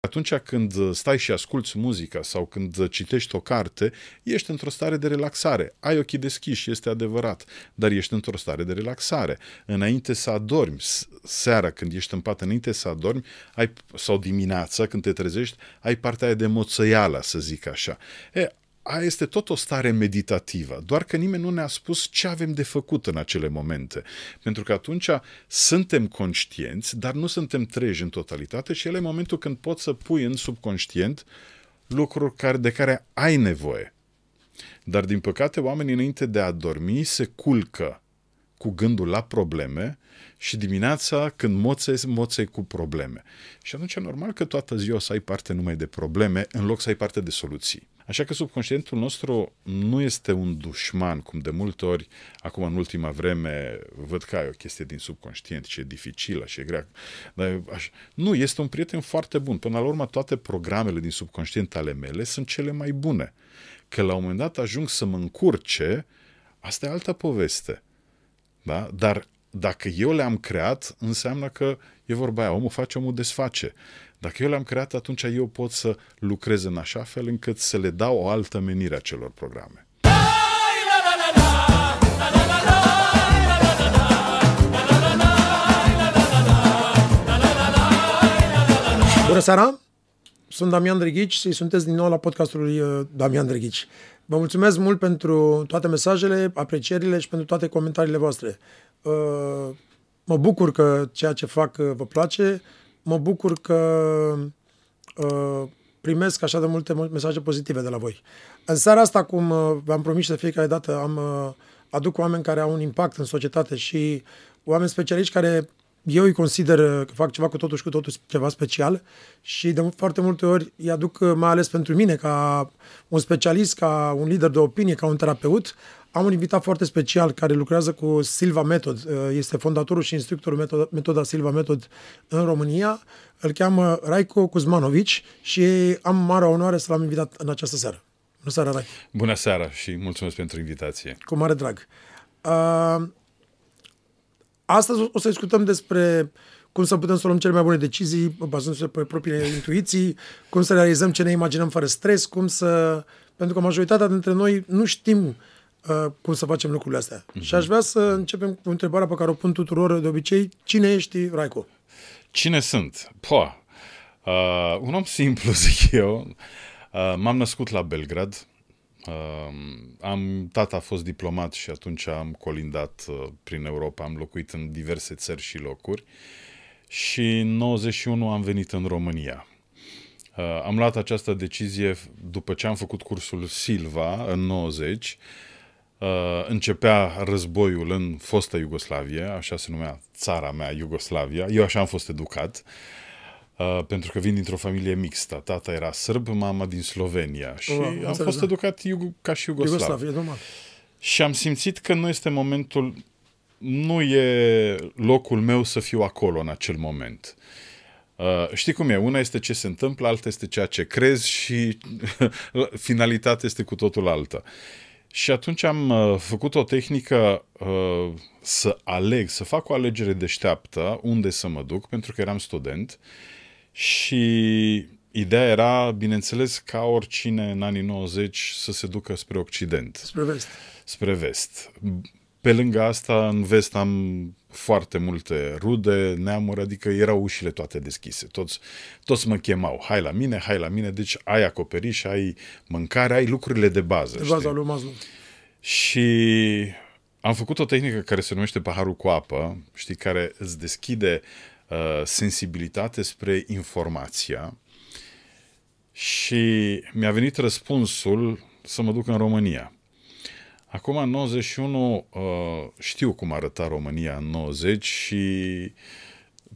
Atunci când stai și asculți muzica sau când citești o carte, ești într-o stare de relaxare. Ai ochii deschiși, este adevărat, dar ești într-o stare de relaxare. Înainte să adormi, seara când ești în pat, înainte să adormi, ai, sau dimineața când te trezești, ai partea aia de moțăială, să zic așa. E, aia este tot o stare meditativă, doar că nimeni nu ne-a spus ce avem de făcut în acele momente. Pentru că atunci suntem conștienți, dar nu suntem treji în totalitate și el e momentul când poți să pui în subconștient lucruri care, de care ai nevoie. Dar, din păcate, oamenii înainte de a dormi se culcă cu gândul la probleme și dimineața când moței, moței cu probleme. Și atunci e normal că toată ziua o să ai parte numai de probleme în loc să ai parte de soluții. Așa că subconștientul nostru nu este un dușman, cum de multe ori, acum în ultima vreme, văd că ai o chestie din subconștient, ce e dificilă și e grea. Dar, aș, nu, este un prieten foarte bun. Până la urmă, toate programele din subconștient ale mele sunt cele mai bune. Că la un moment dat ajung să mă încurce, asta e altă poveste. Da? Dar dacă eu le-am creat, înseamnă că e vorba aia, omul face, omul desface. Dacă eu le-am creat, atunci eu pot să lucrez în așa fel încât să le dau o altă menire acelor programe. Bună seara! Sunt Damian Drăghici și sunteți din nou la podcastul lui uh, Damian Drăghici. Vă mulțumesc mult pentru toate mesajele, aprecierile și pentru toate comentariile voastre. Uh, mă bucur că ceea ce fac uh, vă place, mă bucur că uh, primesc așa de multe mesaje pozitive de la voi. În seara asta, cum uh, v-am promis de fiecare dată, am uh, aduc oameni care au un impact în societate și oameni specialiști care eu îi consider că fac ceva cu totul și cu totul ceva special și de foarte multe ori îi aduc mai ales pentru mine ca un specialist, ca un lider de opinie, ca un terapeut, am un invitat foarte special care lucrează cu Silva Method. Uh, este fondatorul și instructorul metoda, metoda Silva Method în România. Îl cheamă Raiko Kuzmanovici și am mare onoare să l-am invitat în această seară. Bună seara, Rai. Bună seara și mulțumesc pentru invitație. Cu mare drag. Uh, astăzi o să discutăm despre cum să putem să luăm cele mai bune decizii, bazându-se pe propriile intuiții, cum să realizăm ce ne imaginăm fără stres, cum să... Pentru că majoritatea dintre noi nu știm uh, cum să facem lucrurile astea. Mm-hmm. Și aș vrea să începem cu întrebarea pe care o pun tuturor de obicei. Cine ești, Raico? Cine sunt? Po, uh, un om simplu, zic eu. Uh, m-am născut la Belgrad. Uh, am, tata a fost diplomat și atunci am colindat uh, prin Europa. Am locuit în diverse țări și locuri. Și în 91 am venit în România. Uh, am luat această decizie după ce am făcut cursul Silva în 90 uh, începea războiul în fostă Iugoslavie, așa se numea țara mea, Iugoslavia. Eu așa am fost educat, uh, pentru că vin dintr-o familie mixtă. Tata era sârb, mama din Slovenia și uh, am fost da. educat iug- ca și Iugoslav. Iugoslavie, normal. Și am simțit că nu este momentul, nu e locul meu să fiu acolo în acel moment. Uh, știi cum e? Una este ce se întâmplă, alta este ceea ce crezi și finalitatea este cu totul alta. Și atunci am uh, făcut o tehnică uh, să aleg, să fac o alegere deșteaptă unde să mă duc, pentru că eram student și ideea era, bineînțeles, ca oricine în anii 90 să se ducă spre Occident. Spre vest. Spre vest. Pe lângă asta, în vest am foarte multe rude, neamuri, adică erau ușile toate deschise. Toți, toți mă chemau, hai la mine, hai la mine, deci ai acoperiș, ai mâncare, ai lucrurile de bază. De bază lui Maslow. Și am făcut o tehnică care se numește paharul cu apă, știi, care îți deschide uh, sensibilitate spre informația și mi-a venit răspunsul să mă duc în România. Acum, în 91, uh, știu cum arăta România în 90 și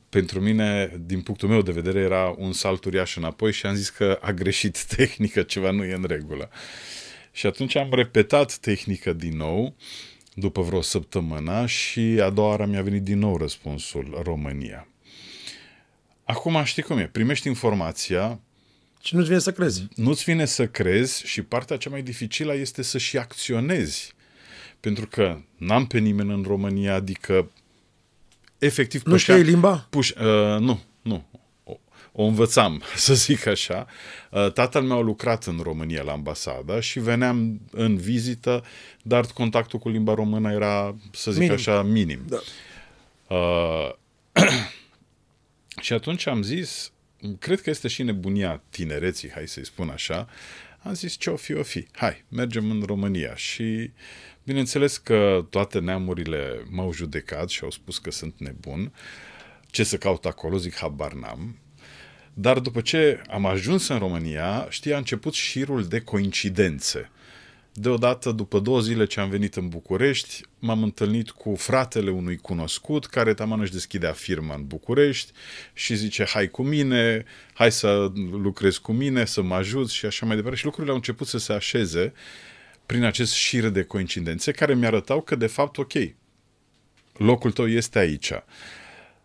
pentru mine, din punctul meu de vedere, era un salt uriaș înapoi și am zis că a greșit tehnică, ceva nu e în regulă. Și atunci am repetat tehnică din nou, după vreo săptămână și a doua oară mi-a venit din nou răspunsul România. Acum știi cum e, primești informația, și nu-ți vine să crezi. Nu-ți vine să crezi și partea cea mai dificilă este să și acționezi. Pentru că n-am pe nimeni în România, adică efectiv... Nu știi limba? Puș, uh, nu, nu. o învățam, să zic așa. Uh, tatăl meu a lucrat în România la ambasada și veneam în vizită, dar contactul cu limba română era, să zic minim. așa, minim. Da. Uh, și atunci am zis, cred că este și nebunia tinereții, hai să-i spun așa, am zis ce o fi, o fi, hai, mergem în România. Și bineînțeles că toate neamurile m-au judecat și au spus că sunt nebun, ce să caut acolo, zic habar n-am, dar după ce am ajuns în România, știi, a început șirul de coincidențe. Deodată, după două zile ce am venit în București, m-am întâlnit cu fratele unui cunoscut care taman își deschidea firma în București și zice, hai cu mine, hai să lucrezi cu mine, să mă ajut și așa mai departe. Și lucrurile au început să se așeze prin acest șir de coincidențe care mi-arătau că, de fapt, ok, locul tău este aici.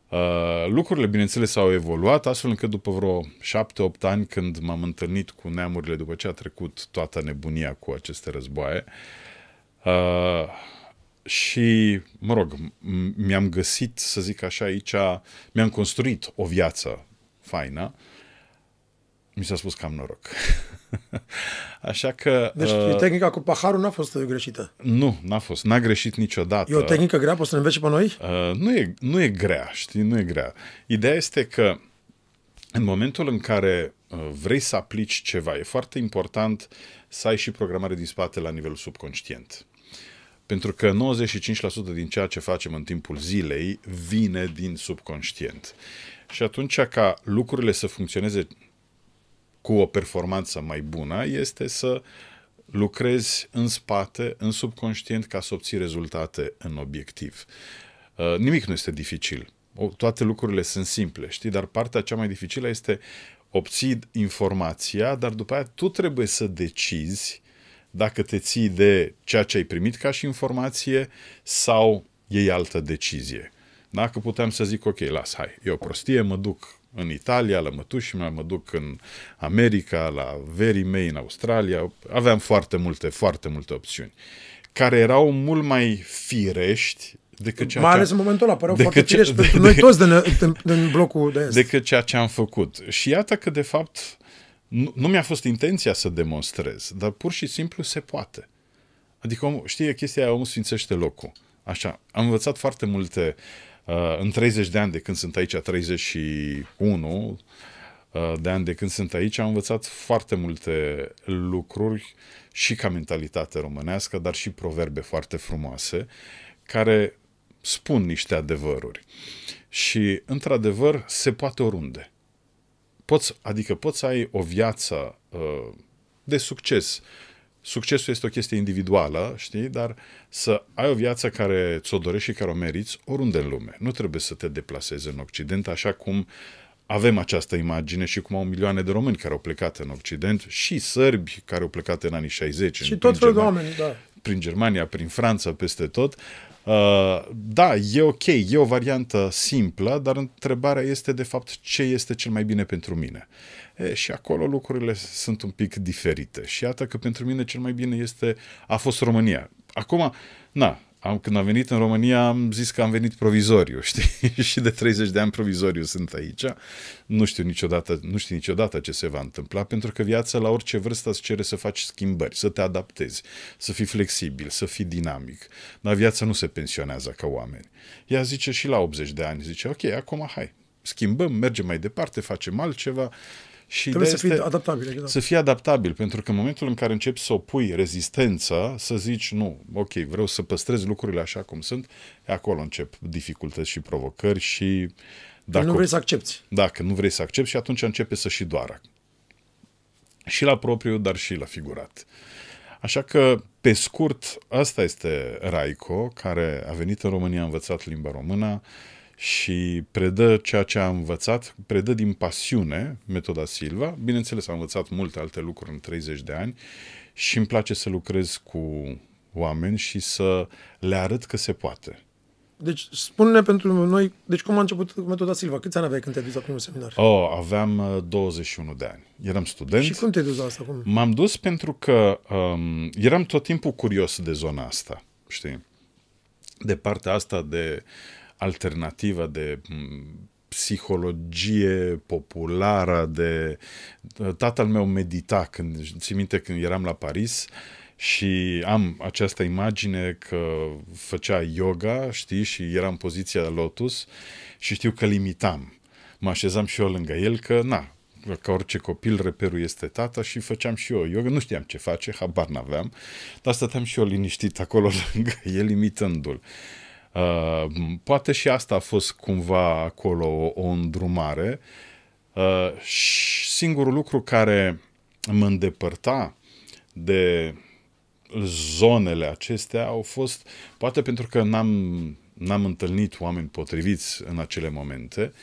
Uh, lucrurile, bineînțeles, au evoluat, astfel încât după vreo șapte-opt ani, când m-am întâlnit cu neamurile, după ce a trecut toată nebunia cu aceste războaie, uh, și, mă rog, mi-am găsit, să zic așa, aici, mi-am construit o viață faină, mi s-a spus că am noroc. Așa că... Deci uh, tehnica cu paharul n-a fost greșită. Nu, n-a fost. N-a greșit niciodată. E o tehnică grea? Poți să ne înveți pe noi? Uh, nu, e, nu e grea, știi? Nu e grea. Ideea este că în momentul în care uh, vrei să aplici ceva, e foarte important să ai și programare din spate la nivelul subconștient. Pentru că 95% din ceea ce facem în timpul zilei vine din subconștient. Și atunci ca lucrurile să funcționeze cu o performanță mai bună este să lucrezi în spate, în subconștient, ca să obții rezultate în obiectiv. Uh, nimic nu este dificil. Toate lucrurile sunt simple, știi? Dar partea cea mai dificilă este obții informația, dar după aia tu trebuie să decizi dacă te ții de ceea ce ai primit ca și informație sau iei altă decizie. Dacă puteam să zic, ok, las, hai, e o prostie, mă duc în Italia, la mătușii mea, mă duc în America, la verii mei în Australia. Aveam foarte multe, foarte multe opțiuni, care erau mult mai firești decât ceea Mai ales ce, în momentul ăla, păreau foarte ce, firești de, pentru de, noi toți din, din, din blocul de est. Decât ceea ce am făcut. Și iată că, de fapt, nu, nu mi-a fost intenția să demonstrez, dar pur și simplu se poate. Adică, știi, chestia aia, omul sfințește locul. Așa, am învățat foarte multe Uh, în 30 de ani de când sunt aici, 31 uh, de ani de când sunt aici, am învățat foarte multe lucruri și ca mentalitate românească, dar și proverbe foarte frumoase, care spun niște adevăruri. Și, într-adevăr, se poate oriunde. Poți, adică poți să ai o viață uh, de succes succesul este o chestie individuală, știi, dar să ai o viață care ți-o dorești și care o meriți oriunde în lume. Nu trebuie să te deplasezi în Occident, așa cum avem această imagine și cum au milioane de români care au plecat în Occident și sărbi care au plecat în anii 60. Și în, tot felul de oameni, da. Prin Germania, prin Franța, peste tot. Uh, da, e ok, e o variantă simplă, dar întrebarea este de fapt ce este cel mai bine pentru mine. E, și acolo lucrurile sunt un pic diferite. Și iată că pentru mine cel mai bine este, a fost România. Acum, na, am, când am venit în România am zis că am venit provizoriu, știi? și de 30 de ani provizoriu sunt aici. Nu știu niciodată, nu știu niciodată ce se va întâmpla, pentru că viața la orice vârstă îți cere să faci schimbări, să te adaptezi, să fii flexibil, să fii dinamic. Dar viața nu se pensionează ca oameni. Ea zice și la 80 de ani, zice, ok, acum hai, schimbăm, mergem mai departe, facem altceva și Trebuie să fii adaptabil. Exact. Să fii adaptabil, pentru că în momentul în care începi să opui rezistență, să zici, nu, ok, vreau să păstrez lucrurile așa cum sunt, acolo încep dificultăți și provocări și... Dacă nu vrei să accepti. Dacă nu vrei să accepti și atunci începe să și doară. Și la propriu, dar și la figurat. Așa că, pe scurt, asta este Raico, care a venit în România, a învățat limba română, și predă ceea ce a învățat, predă din pasiune metoda Silva. Bineînțeles, am învățat multe alte lucruri în 30 de ani și îmi place să lucrez cu oameni și să le arăt că se poate. Deci, spune-ne pentru noi, deci cum a început metoda Silva? Câți ani aveai când te-ai dus la primul seminar? Oh, aveam 21 uh, de ani. Eram student. Și cum te-ai dus la asta? Cum? M-am dus pentru că um, eram tot timpul curios de zona asta, știi? De partea asta de alternativă de psihologie populară, de... Tatăl meu medita când, țin minte când eram la Paris și am această imagine că făcea yoga, știi, și era în poziția lotus și știu că limitam. Mă așezam și eu lângă el că, na, ca orice copil, reperul este tata și făceam și eu yoga. Nu știam ce face, habar n-aveam, dar stăteam și eu liniștit acolo lângă el, imitându-l. Uh, poate și asta a fost cumva acolo o, o îndrumare. Uh, și singurul lucru care mă îndepărta de zonele acestea au fost, poate pentru că n-am, n-am întâlnit oameni potriviți în acele momente,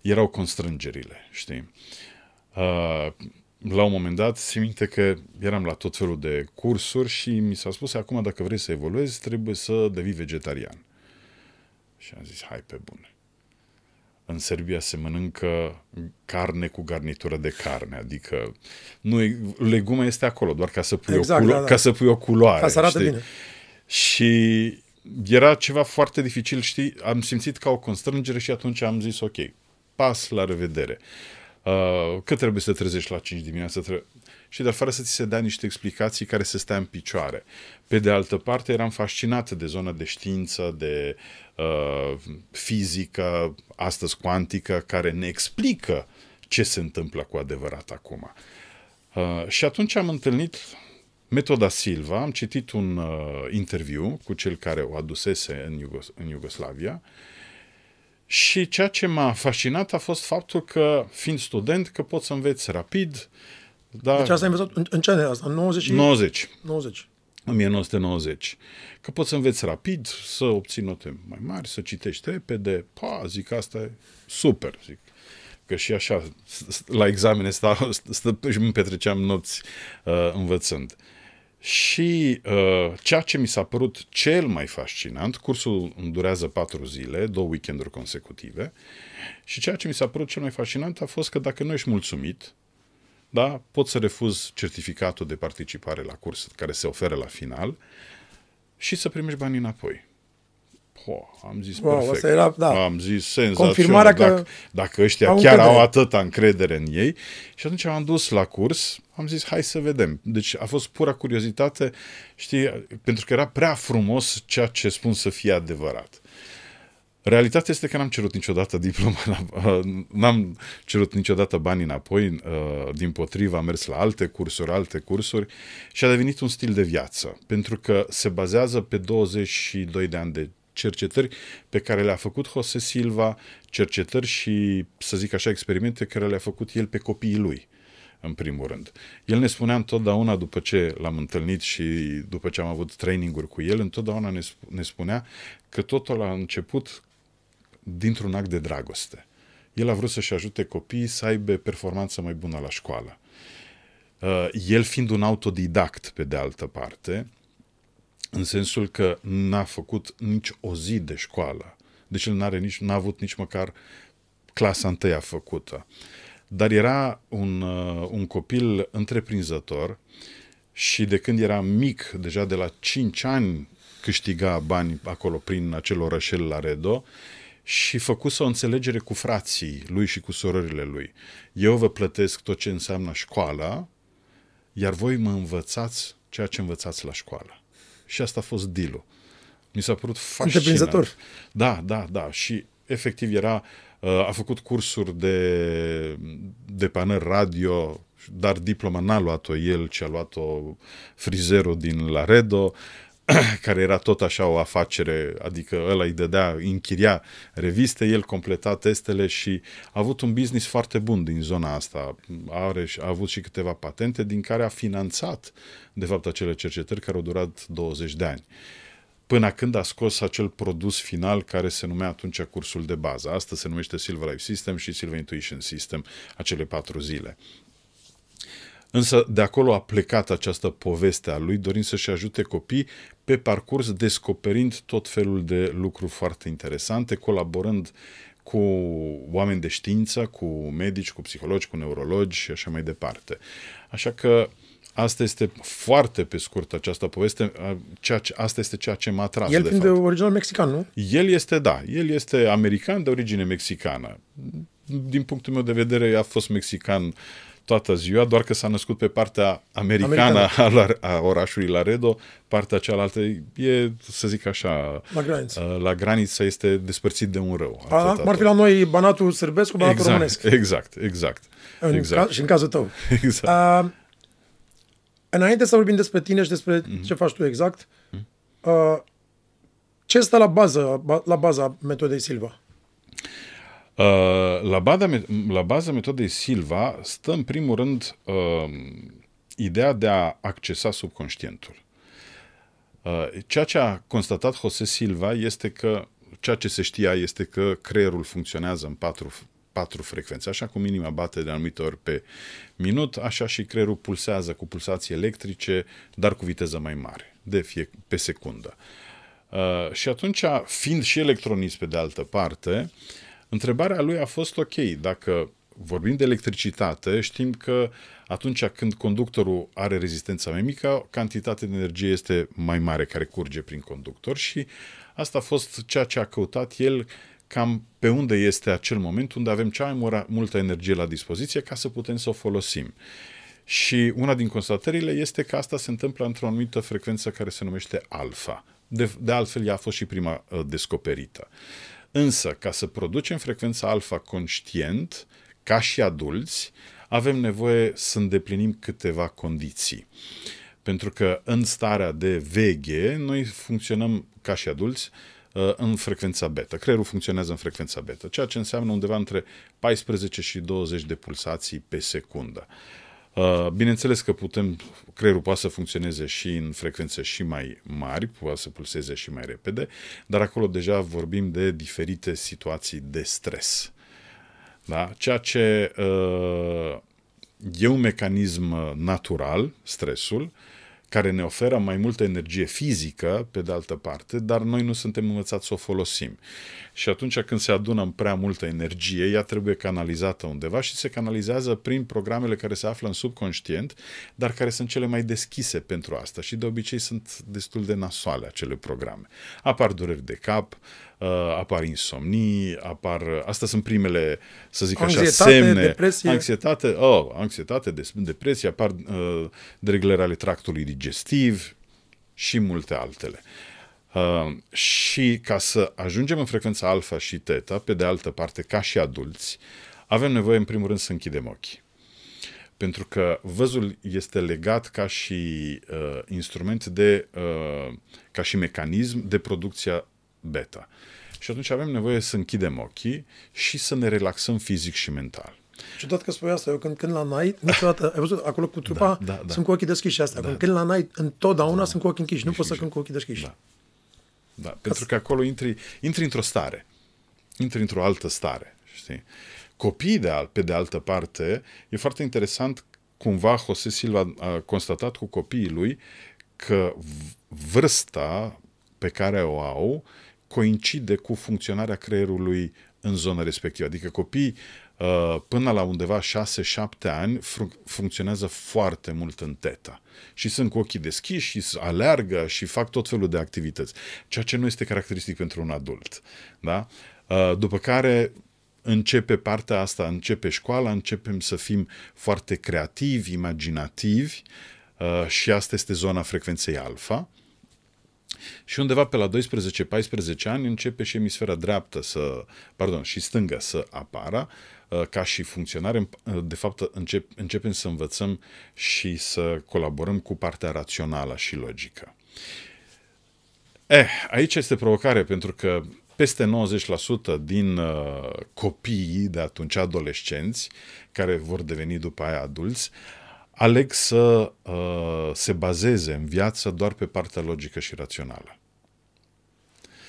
erau constrângerile, știi? Uh, la un moment dat, țin minte că eram la tot felul de cursuri și mi s-a spus, acum dacă vrei să evoluezi, trebuie să devii vegetarian. Și am zis, hai pe bune. În Serbia se mănâncă carne cu garnitură de carne, adică nu e, leguma este acolo, doar ca să pui, exact, o, culo- da, da. Ca să pui o culoare. Ca să arată știi? bine. Și era ceva foarte dificil, știi, am simțit ca o constrângere și atunci am zis, ok, pas, la revedere. Uh, că trebuie să trezești la 5 dimineața, tre- și de fără să ți se dea niște explicații care să stea în picioare. Pe de altă parte, eram fascinat de zona de știință, de uh, fizică, astăzi cuantică, care ne explică ce se întâmplă cu adevărat acum. Uh, și atunci am întâlnit Metoda Silva, am citit un uh, interviu cu cel care o adusese în, Iugos- în Iugoslavia și ceea ce m-a fascinat a fost faptul că, fiind student, că poți să înveți rapid, da. Deci asta ai învățat în, în ce an asta? În 90? 90. 90. 1990. Că poți să înveți rapid, să obții note mai mari, să citești repede. Pa, zic, asta e super, zic. Că și așa, la examene stau, stă, și îmi petreceam nopți uh, învățând. Și uh, ceea ce mi s-a părut cel mai fascinant, cursul durează patru zile, două weekenduri consecutive, și ceea ce mi s-a părut cel mai fascinant a fost că dacă nu ești mulțumit, da, poți să refuzi certificatul de participare la curs care se oferă la final și să primești banii înapoi. Po, am zis wow, perfect. Asta era, da. Am zis senzațional. Confirmarea dacă, că dacă ăștia chiar încredere. au atâta încredere în ei. Și atunci am dus la curs, am zis hai să vedem. Deci a fost pura curiozitate, știi, pentru că era prea frumos ceea ce spun să fie adevărat. Realitatea este că n-am cerut niciodată diploma, n-am cerut niciodată bani înapoi, uh, din potrivă am mers la alte cursuri, alte cursuri și a devenit un stil de viață, pentru că se bazează pe 22 de ani de cercetări pe care le-a făcut Jose Silva, cercetări și, să zic așa, experimente care le-a făcut el pe copiii lui în primul rând. El ne spunea întotdeauna, după ce l-am întâlnit și după ce am avut traininguri cu el, întotdeauna ne, ne spunea că totul a început dintr-un act de dragoste. El a vrut să-și ajute copiii să aibă performanță mai bună la școală. Uh, el fiind un autodidact, pe de altă parte, în sensul că n-a făcut nici o zi de școală. Deci el n-are nici, n-a avut nici măcar clasa întâia făcută. Dar era un, uh, un copil întreprinzător și de când era mic, deja de la 5 ani, câștiga bani acolo prin acel orășel la Redo și făcuse o înțelegere cu frații lui și cu surorile lui. Eu vă plătesc tot ce înseamnă școala, iar voi mă învățați ceea ce învățați la școală. Și asta a fost deal Mi s-a părut fascinant. Da, da, da. Și efectiv era, uh, a făcut cursuri de depanări radio, dar diploma n-a luat-o el, ci a luat-o frizerul din Laredo. care era tot așa o afacere, adică ăla îi dădea, închiria reviste, el completa testele și a avut un business foarte bun din zona asta. Are, a avut și câteva patente din care a finanțat, de fapt, acele cercetări care au durat 20 de ani până când a scos acel produs final care se numea atunci cursul de bază. Asta se numește Silver Life System și Silver Intuition System, acele patru zile. Însă de acolo a plecat această poveste a lui, dorind să-și ajute copii pe parcurs, descoperind tot felul de lucruri foarte interesante, colaborând cu oameni de știință, cu medici, cu psihologi, cu neurologi și așa mai departe. Așa că Asta este foarte pe scurt această poveste. Ceea ce, asta este ceea ce m-a atras. El de fiind fapt. de original mexican, nu? El este, da, el este american de origine mexicană. Din punctul meu de vedere, a fost mexican toată ziua, doar că s-a născut pe partea americană, americană. A, a orașului Laredo, partea cealaltă e, să zic așa, la graniță, la graniță este despărțit de un rău. A, ar fi la noi banatul sârbesc cu banatul exact, românesc. Exact, exact. În exact. Ca, și în cazul tău. Exact. Uh, înainte să vorbim despre tine și despre mm-hmm. ce faci tu exact, uh, ce stă la bază, la baza metodei Silva? Uh, la, baza, la baza metodei Silva stă în primul rând uh, ideea de a accesa subconștientul. Uh, ceea ce a constatat Jose Silva este că ceea ce se știa este că creierul funcționează în patru, patru frecvențe. Așa cum inima bate de anumite ori pe minut, așa și creierul pulsează cu pulsații electrice, dar cu viteză mai mare, de fie pe secundă. Uh, și atunci, fiind și electronist pe de altă parte, întrebarea lui a fost ok, dacă vorbim de electricitate, știm că atunci când conductorul are rezistența mai mică, cantitatea de energie este mai mare care curge prin conductor și asta a fost ceea ce a căutat el cam pe unde este acel moment unde avem cea mai multă energie la dispoziție ca să putem să o folosim. Și una din constatările este că asta se întâmplă într-o anumită frecvență care se numește alfa. De, de altfel, ea a fost și prima uh, descoperită. Însă, ca să producem frecvența alfa conștient, ca și adulți, avem nevoie să îndeplinim câteva condiții. Pentru că în starea de veche, noi funcționăm ca și adulți în frecvența beta. Creierul funcționează în frecvența beta, ceea ce înseamnă undeva între 14 și 20 de pulsații pe secundă. Bineînțeles că putem, creierul poate să funcționeze și în frecvențe și mai mari, poate să pulseze și mai repede, dar acolo deja vorbim de diferite situații de stres. Da? Ceea ce uh, e un mecanism natural, stresul, care ne oferă mai multă energie fizică, pe de altă parte, dar noi nu suntem învățați să o folosim. Și atunci când se adună în prea multă energie, ea trebuie canalizată undeva și se canalizează prin programele care se află în subconștient, dar care sunt cele mai deschise pentru asta și de obicei sunt destul de nasoale acele programe. Apar dureri de cap, uh, apar insomnii, apar... Astea sunt primele, să zic anxietate, așa, semne. Depresie. Anxietate, oh, anxietate, depresie, apar uh, dereglări ale tractului digestiv și multe altele. Uh, și ca să ajungem în frecvența alfa și teta, pe de altă parte, ca și adulți, avem nevoie, în primul rând, să închidem ochii. Pentru că văzul este legat ca și uh, instrument de, uh, ca și mecanism de producția beta. Și atunci avem nevoie să închidem ochii și să ne relaxăm fizic și mental. Ciudat că spui asta. Eu când, când la night, niciodată, ai văzut, acolo cu trupa, Da, da, da. sunt cu ochii deschiși astea. Da, când, când la night, întotdeauna sunt cu ochii închiși. Nu pot să cânt cu ochii deschiși. Da. Da, pentru că acolo intri, intri într-o stare. Intri într-o altă stare, știi? Copiii, de al, pe de altă parte, e foarte interesant cumva Jose Silva a constatat cu copiii lui că vârsta pe care o au coincide cu funcționarea creierului în zona respectivă. Adică copiii până la undeva 6-7 ani funcționează foarte mult în teta și sunt cu ochii deschiși și aleargă și fac tot felul de activități, ceea ce nu este caracteristic pentru un adult. Da? După care începe partea asta, începe școala, începem să fim foarte creativi, imaginativi și asta este zona frecvenței alfa. Și undeva pe la 12-14 ani începe și emisfera dreaptă să, pardon, și stângă să apară ca și funcționare. De fapt, încep, începem să învățăm și să colaborăm cu partea rațională și logică. Eh, aici este provocare pentru că peste 90% din uh, copiii de atunci, adolescenți, care vor deveni după aia adulți, aleg să uh, se bazeze în viață doar pe partea logică și rațională.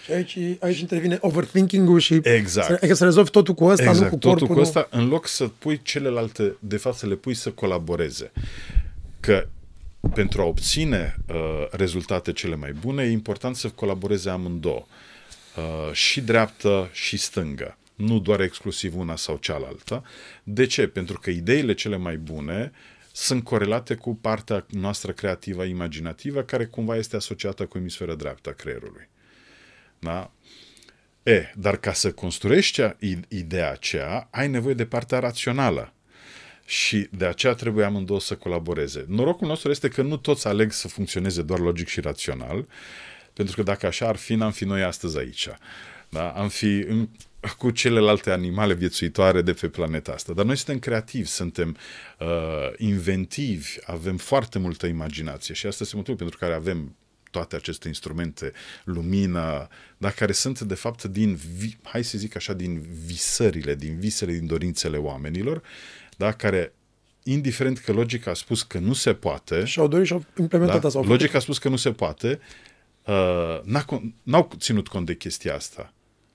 Și aici, aici intervine overthinking-ul și exact. să, adică să rezolvi totul cu ăsta, exact, nu cu corpul. totul cu ăsta, în loc să pui celelalte, de fapt să le pui să colaboreze. Că pentru a obține uh, rezultate cele mai bune, e important să colaboreze amândouă. Uh, și dreaptă și stângă. Nu doar exclusiv una sau cealaltă. De ce? Pentru că ideile cele mai bune sunt corelate cu partea noastră creativă, imaginativă, care cumva este asociată cu emisfera dreaptă a creierului. Da? E, dar ca să construiești ideea aceea, ai nevoie de partea rațională. Și de aceea trebuie amândouă să colaboreze. Norocul nostru este că nu toți aleg să funcționeze doar logic și rațional, pentru că dacă așa ar fi, n-am fi noi astăzi aici. Da? Am fi în, cu celelalte animale viețuitoare de pe planeta asta. Dar noi suntem creativi, suntem uh, inventivi, avem foarte multă imaginație și asta este motivul pentru care avem toate aceste instrumente, lumină, dar care sunt de fapt din, hai să zic așa, din visările, din visele, din dorințele oamenilor, da, care indiferent că logica a spus că nu se poate... Și au dorit și au implementat da, asta. Logica a spus că nu se poate, uh, n-au ținut cont de chestia asta.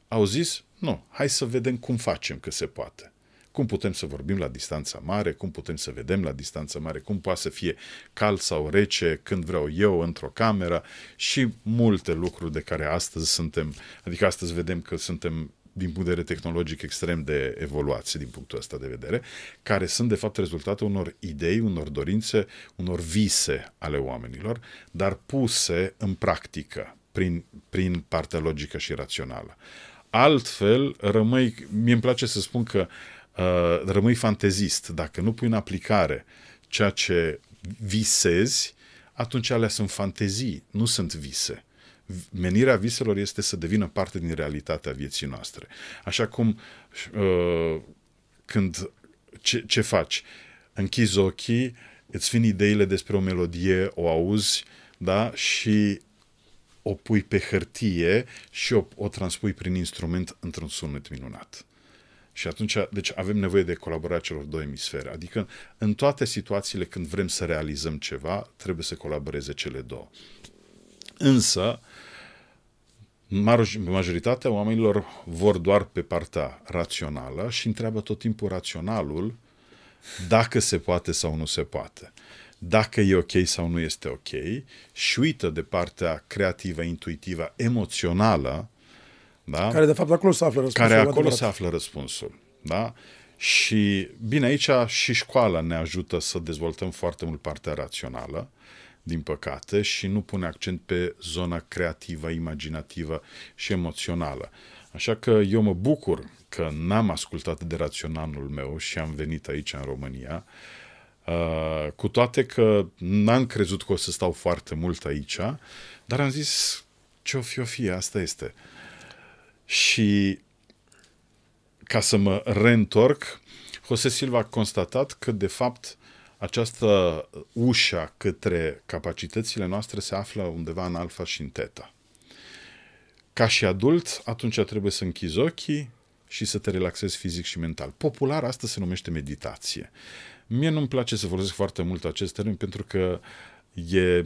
Au zis, nu, hai să vedem cum facem că se poate. Cum putem să vorbim la distanță mare, cum putem să vedem la distanță mare, cum poate să fie cald sau rece când vreau eu într-o cameră și multe lucruri de care astăzi suntem, adică astăzi vedem că suntem din punct de vedere tehnologic extrem de evoluați din punctul ăsta de vedere, care sunt de fapt rezultatul unor idei, unor dorințe, unor vise ale oamenilor, dar puse în practică prin, prin partea logică și rațională. Altfel, rămâi, mie îmi place să spun că uh, rămâi fantezist. Dacă nu pui în aplicare ceea ce visezi, atunci alea sunt fantezii, nu sunt vise menirea viselor este să devină parte din realitatea vieții noastre. Așa cum uh, când ce, ce faci? Închizi ochii, îți vin ideile despre o melodie, o auzi, da? Și o pui pe hârtie și o, o transpui prin instrument într-un sunet minunat. Și atunci, deci avem nevoie de colaborarea celor două emisfere. Adică în toate situațiile când vrem să realizăm ceva, trebuie să colaboreze cele două. Însă, majoritatea oamenilor vor doar pe partea rațională și întreabă tot timpul raționalul dacă se poate sau nu se poate dacă e ok sau nu este ok și uită de partea creativă, intuitivă, emoțională, da? care de fapt acolo se află răspunsul. Care acolo se află răspunsul. Da? Și bine, aici și școala ne ajută să dezvoltăm foarte mult partea rațională, din păcate, și nu pune accent pe zona creativă, imaginativă și emoțională. Așa că eu mă bucur că n-am ascultat de raționalul meu și am venit aici în România, uh, cu toate că n-am crezut că o să stau foarte mult aici, dar am zis ce-o fi, o fi, asta este. Și ca să mă reîntorc, Jose Silva a constatat că, de fapt, această ușa către capacitățile noastre se află undeva în alfa și în teta. Ca și adult, atunci trebuie să închizi ochii și să te relaxezi fizic și mental. Popular, asta se numește meditație. Mie nu-mi place să folosesc foarte mult acest termen pentru că e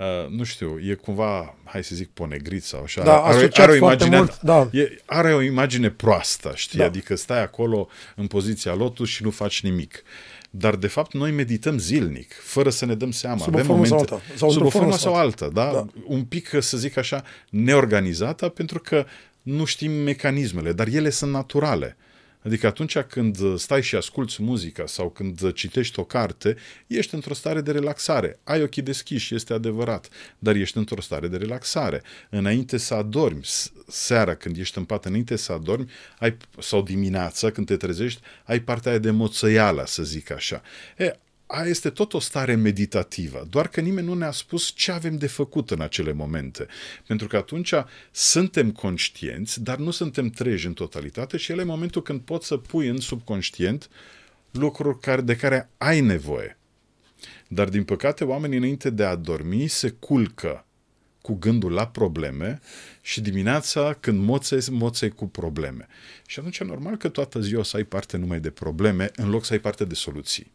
Uh, nu știu, e cumva, hai să zic, ponegrit sau așa. Da, are, are, o imagine, mult, da. e, are o imagine proastă, știi? Da. Adică stai acolo în poziția lotus și nu faci nimic. Dar, de fapt, noi medităm zilnic, fără să ne dăm seama. Sub Avem o formă momente, sau alta. Sau sub o formă sau alta, da? da? Un pic, să zic așa, neorganizată, pentru că nu știm mecanismele, dar ele sunt naturale. Adică atunci când stai și asculți muzica sau când citești o carte, ești într-o stare de relaxare. Ai ochii deschiși, este adevărat, dar ești într-o stare de relaxare. Înainte să adormi, seara când ești în pat, înainte să adormi, ai, sau dimineața când te trezești, ai partea aia de moțăială, să zic așa. E, aia este tot o stare meditativă, doar că nimeni nu ne-a spus ce avem de făcut în acele momente. Pentru că atunci suntem conștienți, dar nu suntem treji în totalitate și el e momentul când poți să pui în subconștient lucruri care, de care ai nevoie. Dar, din păcate, oamenii înainte de a dormi se culcă cu gândul la probleme și dimineața când moței, moței cu probleme. Și atunci e normal că toată ziua să ai parte numai de probleme în loc să ai parte de soluții.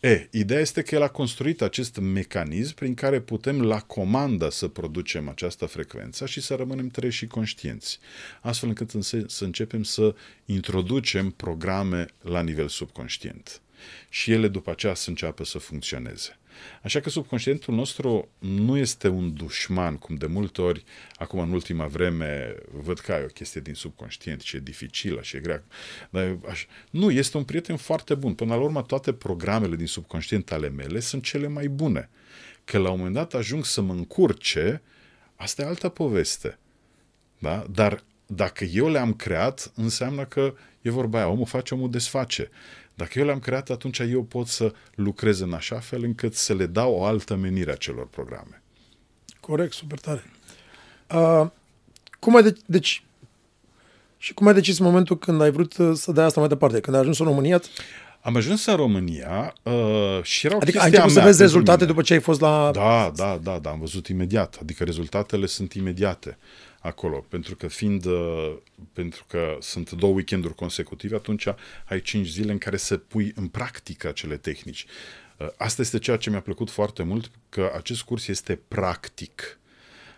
E, ideea este că el a construit acest mecanism prin care putem la comandă să producem această frecvență și să rămânem treji și conștienți, astfel încât să începem să introducem programe la nivel subconștient. și ele după aceea să înceapă să funcționeze. Așa că subconștientul nostru nu este un dușman, cum de multe ori, acum în ultima vreme, văd că ai o chestie din subconștient și e dificilă și e grea. Dar aș... Nu, este un prieten foarte bun. Până la urmă, toate programele din subconștient ale mele sunt cele mai bune. Că la un moment dat ajung să mă încurce, asta e altă poveste. Da? Dar dacă eu le-am creat, înseamnă că e vorba aia, omul face, omul desface. Dacă eu le-am creat, atunci eu pot să lucrez în așa fel încât să le dau o altă menire acelor programe. Corect, super tare. Uh, cum ai de- deci, și cum ai decis momentul când ai vrut uh, să dai asta mai departe? Când ai ajuns în România? Am ajuns în România uh, și era o Adică ai chestie a început să mea vezi pentru rezultate mine. după ce ai fost la... Da, da, da, da, am văzut imediat. Adică rezultatele sunt imediate acolo, pentru că fiind, uh, pentru că sunt două weekenduri consecutive, atunci ai cinci zile în care să pui în practică acele tehnici. Uh, Asta este ceea ce mi-a plăcut foarte mult, că acest curs este practic.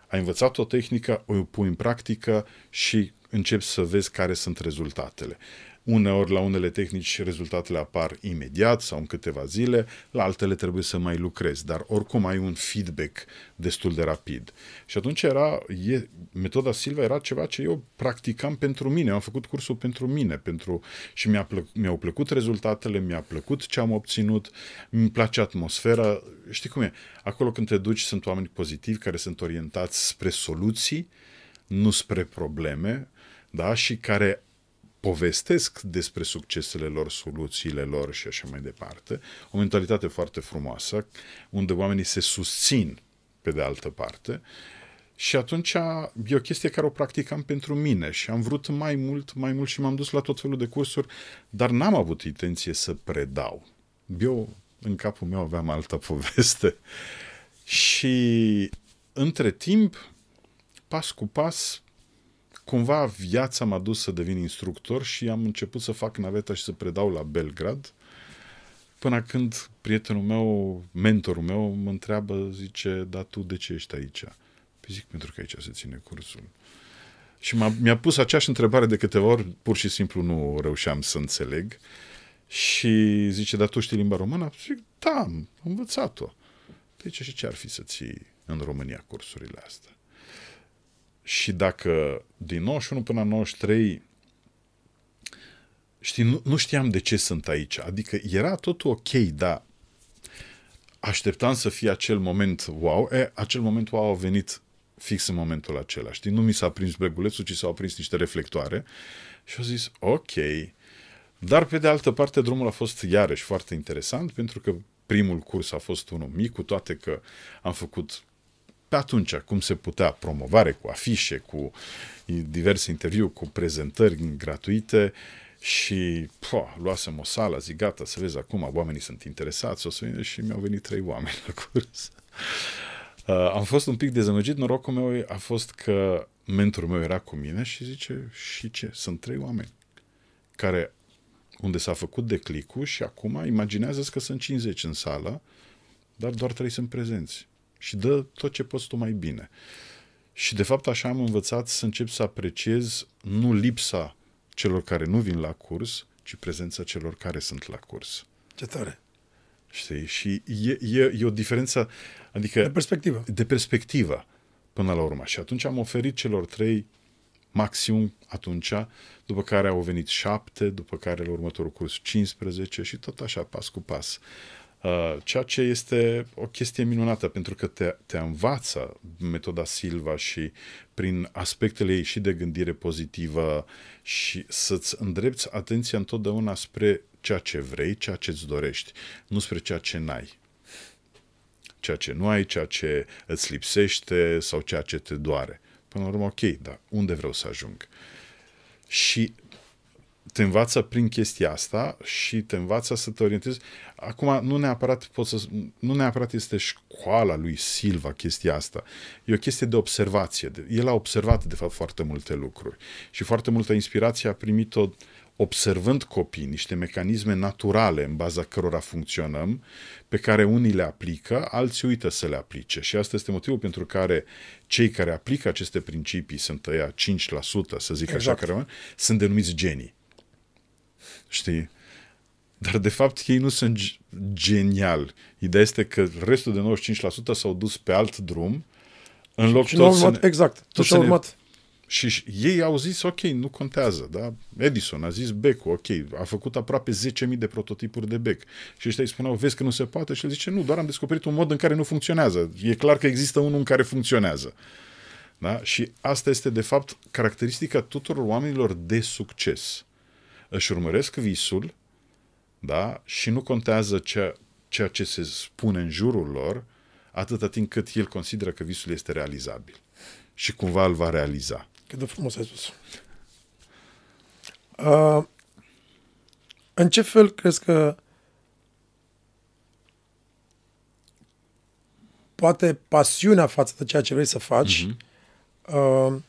Ai învățat o tehnică, o pui în practică și începi să vezi care sunt rezultatele. Uneori, la unele tehnici, rezultatele apar imediat sau în câteva zile, la altele trebuie să mai lucrezi, dar oricum ai un feedback destul de rapid. Și atunci era, e, metoda Silva era ceva ce eu practicam pentru mine, am făcut cursul pentru mine pentru, și mi-a plăc, mi-au plăcut rezultatele, mi-a plăcut ce am obținut, mi place atmosfera, știi cum e, acolo când te duci sunt oameni pozitivi care sunt orientați spre soluții, nu spre probleme, da, și care povestesc despre succesele lor, soluțiile lor și așa mai departe. O mentalitate foarte frumoasă, unde oamenii se susțin pe de altă parte. Și atunci e o chestie care o practicam pentru mine și am vrut mai mult, mai mult și m-am dus la tot felul de cursuri, dar n-am avut intenție să predau. Eu, în capul meu, aveam altă poveste. Și între timp, pas cu pas, cumva viața m-a dus să devin instructor și am început să fac naveta și să predau la Belgrad, până când prietenul meu, mentorul meu, mă întreabă, zice, dar tu de ce ești aici? Păi zic, pentru că aici se ține cursul. Și m-a, mi-a pus aceeași întrebare de câteva ori, pur și simplu nu reușeam să înțeleg. Și zice, dar tu știi limba română? Zic, da, am învățat-o. Deci și ce ar fi să ții în România cursurile astea? Și dacă din 91 până la 93 știi, nu, nu știam de ce sunt aici. Adică era totul ok, dar așteptam să fie acel moment wow. E, acel moment wow a venit fix în momentul acela. Știi, nu mi s-a prins begulețul, ci s-au aprins niște reflectoare. Și au zis, ok. Dar pe de altă parte drumul a fost iarăși foarte interesant pentru că primul curs a fost unul mic, cu toate că am făcut pe atunci, cum se putea, promovare cu afișe, cu diverse interviu, cu prezentări gratuite și po, luasem o sală, zic gata, să vezi acum, oamenii sunt interesați, o să vină și mi-au venit trei oameni la curs. Uh, am fost un pic dezamăgit, norocul meu a fost că mentorul meu era cu mine și zice, și ce, sunt trei oameni care unde s-a făcut declicul și acum imaginează că sunt 50 în sală, dar doar trei sunt prezenți și dă tot ce poți tu mai bine. Și de fapt așa am învățat să încep să apreciez nu lipsa celor care nu vin la curs, ci prezența celor care sunt la curs. Ce tare. Știi? Și e, e, e o diferență, adică... De perspectivă. De perspectivă, până la urmă. Și atunci am oferit celor trei maximum atunci, după care au venit șapte, după care la următorul curs 15 și tot așa, pas cu pas. Uh, ceea ce este o chestie minunată, pentru că te, te învață metoda Silva și prin aspectele ei și de gândire pozitivă și să-ți îndrepți atenția întotdeauna spre ceea ce vrei, ceea ce îți dorești, nu spre ceea ce n-ai. Ceea ce nu ai, ceea ce îți lipsește sau ceea ce te doare. Până la urmă, ok, dar unde vreau să ajung? Și te învață prin chestia asta și te învață să te orientezi. Acum, nu neapărat, pot să, nu neapărat este școala lui Silva chestia asta. E o chestie de observație. El a observat, de fapt, foarte multe lucruri. Și foarte multă inspirație a primit-o observând copii, niște mecanisme naturale în baza cărora funcționăm, pe care unii le aplică, alții uită să le aplice. Și asta este motivul pentru care cei care aplică aceste principii, sunt ăia 5%, să zic exact. așa, care sunt denumiți genii. Știi? Dar de fapt ei nu sunt geniali. Ideea este că restul de 95% s-au dus pe alt drum în loc și tot urmat, ne, exact, tot și urmat. Ne, și ei au zis, ok, nu contează, da? Edison a zis bec ok, a făcut aproape 10.000 de prototipuri de bec. Și ăștia îi spuneau, vezi că nu se poate? Și el zice, nu, doar am descoperit un mod în care nu funcționează. E clar că există unul în care funcționează. Da? Și asta este, de fapt, caracteristica tuturor oamenilor de succes. Își urmăresc visul da? și nu contează ceea, ceea ce se spune în jurul lor, atâta timp cât el consideră că visul este realizabil și cumva îl va realiza. Cât de frumos ai spus. Uh, în ce fel crezi că poate pasiunea față de ceea ce vrei să faci uh-huh. uh,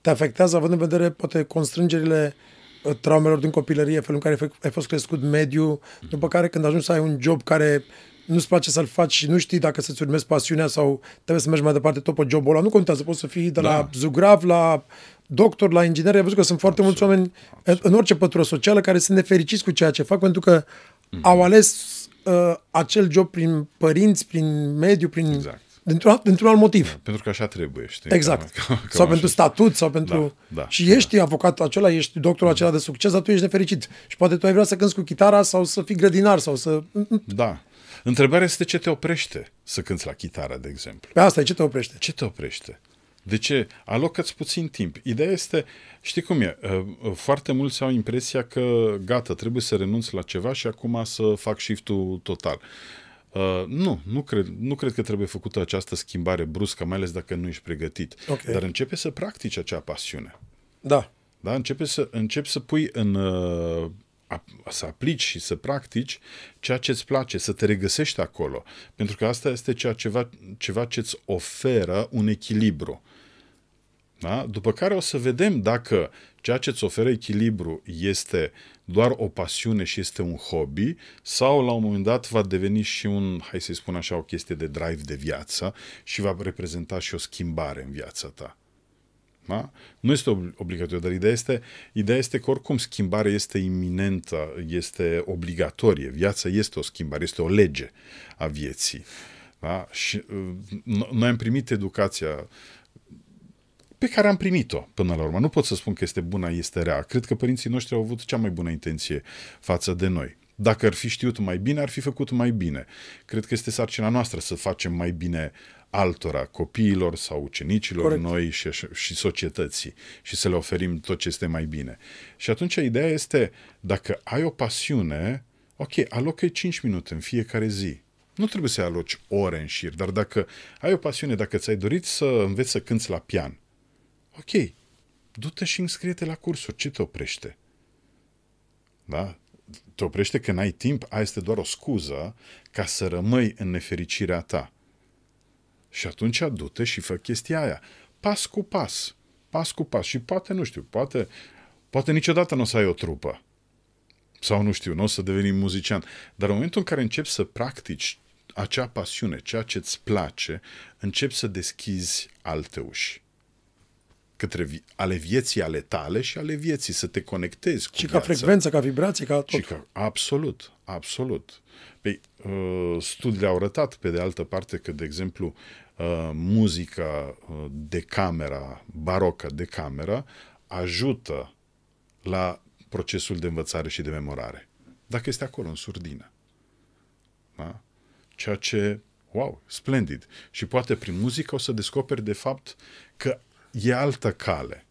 te afectează având în vedere poate constrângerile uh, traumelor din copilărie, felul în care ai fost crescut mediu, uh-huh. după care când ajungi să ai un job care nu-ți place să-l faci și nu știi dacă să-ți urmezi pasiunea sau trebuie să mergi mai departe tot pe jobul ăla, nu contează, poți să fii de da. la zugrav la doctor, la inginer. Ai văzut că sunt foarte Absolut. mulți oameni Absolut. în orice pătură socială care sunt nefericiți cu ceea ce fac pentru că mm. au ales uh, acel job prin părinți, prin mediu, prin... Exact. Dintr-un, dintr-un alt motiv. Pentru că așa trebuie, știi? Exact. Cam, cam sau pentru așa. statut, sau pentru... Da, da, și ești da. avocatul acela, ești doctorul acela de succes, dar tu ești nefericit. Și poate tu ai vrea să cânti cu chitara sau să fii grădinar sau să... Da. Întrebarea este ce te oprește să cânți la chitară, de exemplu. Pe asta e, ce te oprește? Ce te oprește? De ce? Alocă-ți puțin timp. Ideea este, știi cum e, uh, uh, foarte mulți au impresia că gata, trebuie să renunți la ceva și acum să fac shift-ul total. Uh, nu, nu cred, nu cred că trebuie făcută această schimbare bruscă, mai ales dacă nu ești pregătit. Okay. Dar începe să practici acea pasiune. Da. Da, începe să, începi să pui în, uh, să aplici și să practici ceea ce îți place, să te regăsești acolo. Pentru că asta este ceea ceva, ceva ce îți oferă un echilibru. Da? După care o să vedem dacă ceea ce îți oferă echilibru este doar o pasiune și este un hobby sau la un moment dat va deveni și un, hai să-i spun așa, o chestie de drive de viață și va reprezenta și o schimbare în viața ta. Da? Nu este obligatoriu, dar ideea este, ideea este că oricum schimbarea este iminentă, este obligatorie. Viața este o schimbare, este o lege a vieții. Da? Și uh, noi am primit educația pe care am primit-o până la urmă. Nu pot să spun că este bună, este rea. Cred că părinții noștri au avut cea mai bună intenție față de noi. Dacă ar fi știut mai bine, ar fi făcut mai bine. Cred că este sarcina noastră să facem mai bine altora, copiilor sau ucenicilor Corect. noi și, și societății și să le oferim tot ce este mai bine. Și atunci ideea este, dacă ai o pasiune, ok, alocă 5 minute în fiecare zi. Nu trebuie să aloci ore în șir, dar dacă ai o pasiune, dacă ți-ai dorit să înveți să cânți la pian, ok, du-te și înscrie-te la cursuri. Ce te oprește? Da? Te oprește că n-ai timp, aia este doar o scuză ca să rămâi în nefericirea ta. Și atunci du-te și fă chestia aia. Pas cu pas. Pas cu pas. Și poate, nu știu, poate, poate niciodată nu o să ai o trupă. Sau nu știu, nu o să deveni muzician. Dar în momentul în care începi să practici acea pasiune, ceea ce îți place, începi să deschizi alte uși către vi- ale vieții ale tale și ale vieții, să te conectezi cu Și viața. ca frecvență, ca vibrație, ca tot. Și ca, absolut, absolut. Păi, uh, studiile au arătat, pe de altă parte, că, de exemplu, uh, muzica uh, de camera, barocă de cameră, ajută la procesul de învățare și de memorare. Dacă este acolo, în surdină. Da? Ceea ce, wow, splendid. Și poate prin muzică o să descoperi de fapt că e altă cale.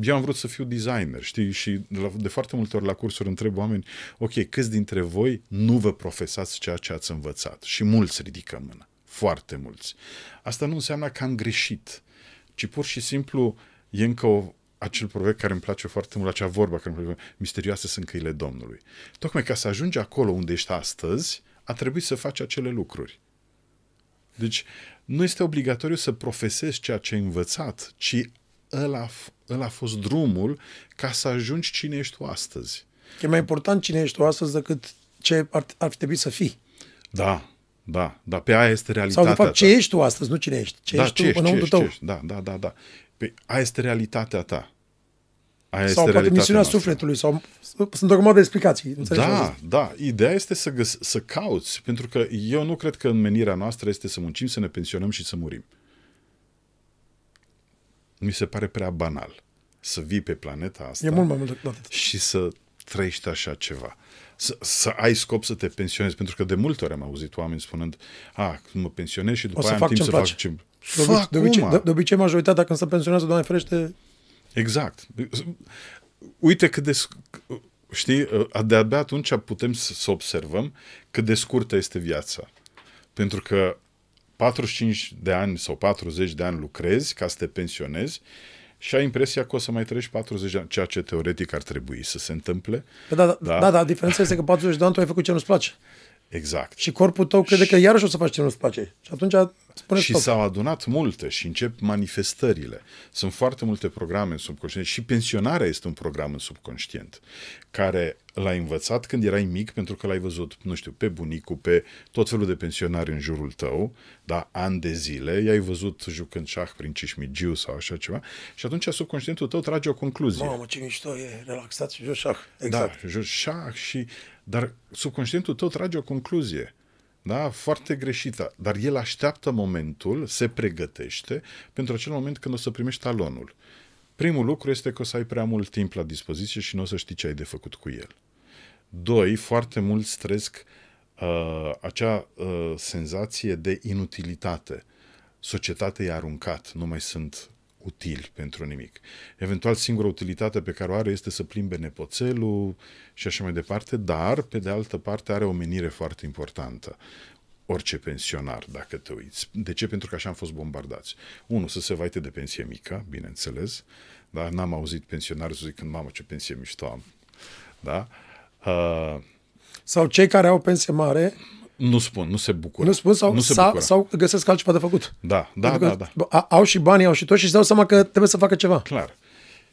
Eu am vrut să fiu designer, știi, și de foarte multe ori la cursuri întreb oameni, ok, câți dintre voi nu vă profesați ceea ce ați învățat? Și mulți ridică mâna, foarte mulți. Asta nu înseamnă că am greșit, ci pur și simplu e încă o, acel proverb care îmi place foarte mult, acea vorbă care îmi place, misterioase sunt căile Domnului. Tocmai ca să ajungi acolo unde ești astăzi, a trebuit să faci acele lucruri. Deci, nu este obligatoriu să profesezi ceea ce ai învățat, ci ăla, ăla a fost drumul ca să ajungi cine ești tu astăzi. E mai important cine ești tu astăzi decât ce ar, ar trebui să fii. Da, da, da, pe aia este realitatea Sau, de fapt, ce ești tu astăzi, nu cine ești. Ce da, ești ce tu ești, ce ești, tău. Ce ești. Da, da, da, da. Pe aia este realitatea ta. Aia sau este poate misiunea noastră. sufletului, sau sunt o grămadă de explicații. înțelegi ce Da, zic? da. Ideea este să, găs- să cauți, pentru că eu nu cred că menirea noastră este să muncim, să ne pensionăm și să murim. Mi se pare prea banal să vii pe planeta asta E mult mai mult decât atât. și să trăiești așa ceva. Să, să ai scop să te pensionezi, pentru că de multe ori am auzit oameni spunând, a, mă pensionez și după O să aia am fac timp să ce-mi fac place." ce... De, obicei, Fac de, obicei, cum, de, de obicei, majoritatea când se pensionează, Doamne ferește, Exact. Uite cât de... sc- Știi, de-abia atunci putem să, să observăm cât de scurtă este viața. Pentru că 45 de ani sau 40 de ani lucrezi ca să te pensionezi și ai impresia că o să mai trăiești 40 de ani, ceea ce teoretic ar trebui să se întâmple. da, da, Da. da, da, da, diferența este că 40 de ani tu ai făcut ce nu-ți place. Exact. Și corpul tău crede că iarăși o să faci ce nu-ți place. Și atunci spune și stop. s-au adunat multe și încep manifestările. Sunt foarte multe programe în subconștient și pensionarea este un program în subconștient care l-ai învățat când erai mic pentru că l-ai văzut, nu știu, pe bunicul, pe tot felul de pensionari în jurul tău, da, ani de zile, i-ai văzut jucând șah prin cișmigiu sau așa ceva și atunci subconștientul tău trage o concluzie. Mamă, ce mișto e, relaxat și joci șah. Exact. Da, joci șah și... Dar subconștientul tău trage o concluzie. Da? Foarte greșită. Dar el așteaptă momentul, se pregătește pentru acel moment când o să primești talonul. Primul lucru este că o să ai prea mult timp la dispoziție și nu o să știi ce ai de făcut cu el. Doi, foarte mulți trăiesc uh, acea uh, senzație de inutilitate. Societatea i-a aruncat, nu mai sunt utili pentru nimic. Eventual, singura utilitate pe care o are este să plimbe nepoțelul și așa mai departe, dar, pe de altă parte, are o menire foarte importantă. Orice pensionar, dacă te uiți. De ce? Pentru că așa am fost bombardați. Unu, să se vaite de pensie mică, bineînțeles. Da? N-am auzit pensionari să zic, mamă, ce pensie mișto am. Da? Uh, Sau cei care au pensie mare, nu spun, nu se bucură. nu spun, sau, nu se sau, bucură. sau găsesc altceva de făcut. Da, da, Pentru da, că da. a- Au și banii, au și tot și își dau seama că trebuie să facă ceva. Clar.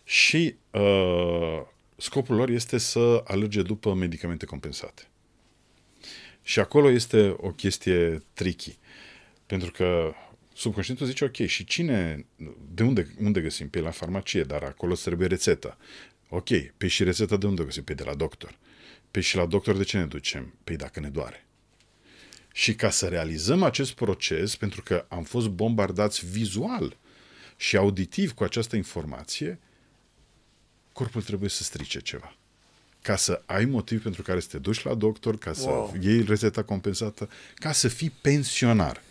Și uh, scopul lor este să alerge după medicamente compensate. Și acolo este o chestie tricky. Pentru că subconștientul zice, ok, și cine, de unde, unde găsim? Pe la farmacie, dar acolo îți trebuie rețeta. Ok, pe și rețeta de unde găsim? Pe de la doctor. Pe și la doctor de ce ne ducem? Păi dacă ne doare. Și ca să realizăm acest proces, pentru că am fost bombardați vizual și auditiv cu această informație, corpul trebuie să strice ceva. Ca să ai motiv pentru care să te duci la doctor, ca să Wow. iei rețeta compensată, ca să fii pensionar.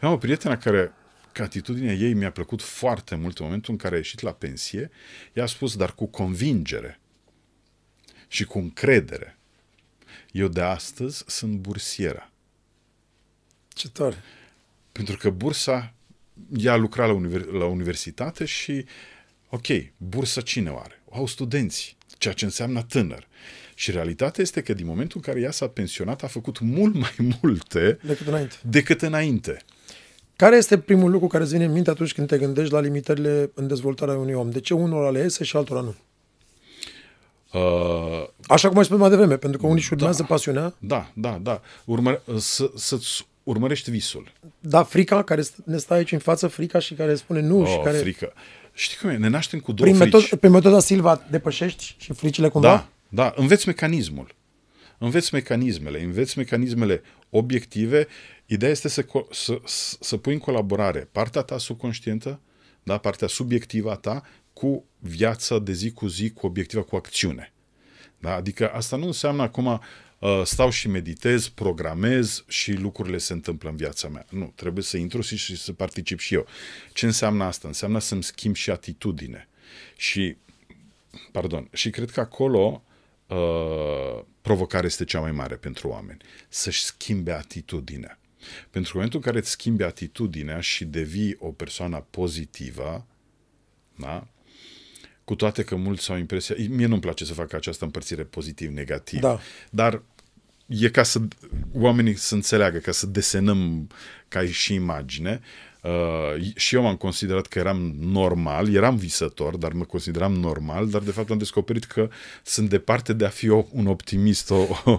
Am o prietenă care, că atitudinea ei mi-a plăcut foarte mult în momentul în care a ieșit la pensie, i-a spus, dar cu convingere și cu încredere. Eu de astăzi sunt bursieră. Ce tare. Pentru că bursa, ea lucra la, univers- la universitate și, ok, bursa cine o are? O au studenții, ceea ce înseamnă tânăr. Și realitatea este că din momentul în care ea s-a pensionat, a făcut mult mai multe Decât înainte. decât înainte. Care este primul lucru care îți vine în minte atunci când te gândești la limitările în dezvoltarea unui om? De ce unora le iese și altora nu? Uh, Așa cum ai spus mai devreme, pentru că unii își urmează pasiunea, da, da, da. Urmă, să, să-ți urmărești visul. dar frica care st- ne stă aici în față, frica și care spune nu și Oh, care... frică. Știi cum e? Ne naștem cu două Prin, frici. metod, prin metoda Silva depășești și fricile cumva? Da, da, înveți mecanismul. Înveți mecanismele, înveți mecanismele obiective. Ideea este să, co- să, să, să pui în colaborare partea ta subconștientă, da, partea subiectivă a ta, cu viața de zi cu zi, cu obiectiva, cu acțiune. Da? Adică asta nu înseamnă acum uh, stau și meditez, programez și lucrurile se întâmplă în viața mea. Nu, trebuie să intru și, și să particip și eu. Ce înseamnă asta? Înseamnă să-mi schimb și atitudine. Și pardon, și cred că acolo uh, provocarea este cea mai mare pentru oameni. Să-și schimbe atitudinea. Pentru că în momentul în care îți schimbi atitudinea și devii o persoană pozitivă, da? Cu toate că mulți au impresia... Mie nu-mi place să fac această împărțire pozitiv-negativ, Da. dar e ca să oamenii să înțeleagă, ca să desenăm ca și imagine. Uh, și eu m-am considerat că eram normal, eram visător, dar mă consideram normal, dar de fapt am descoperit că sunt departe de a fi o, un optimist o, o,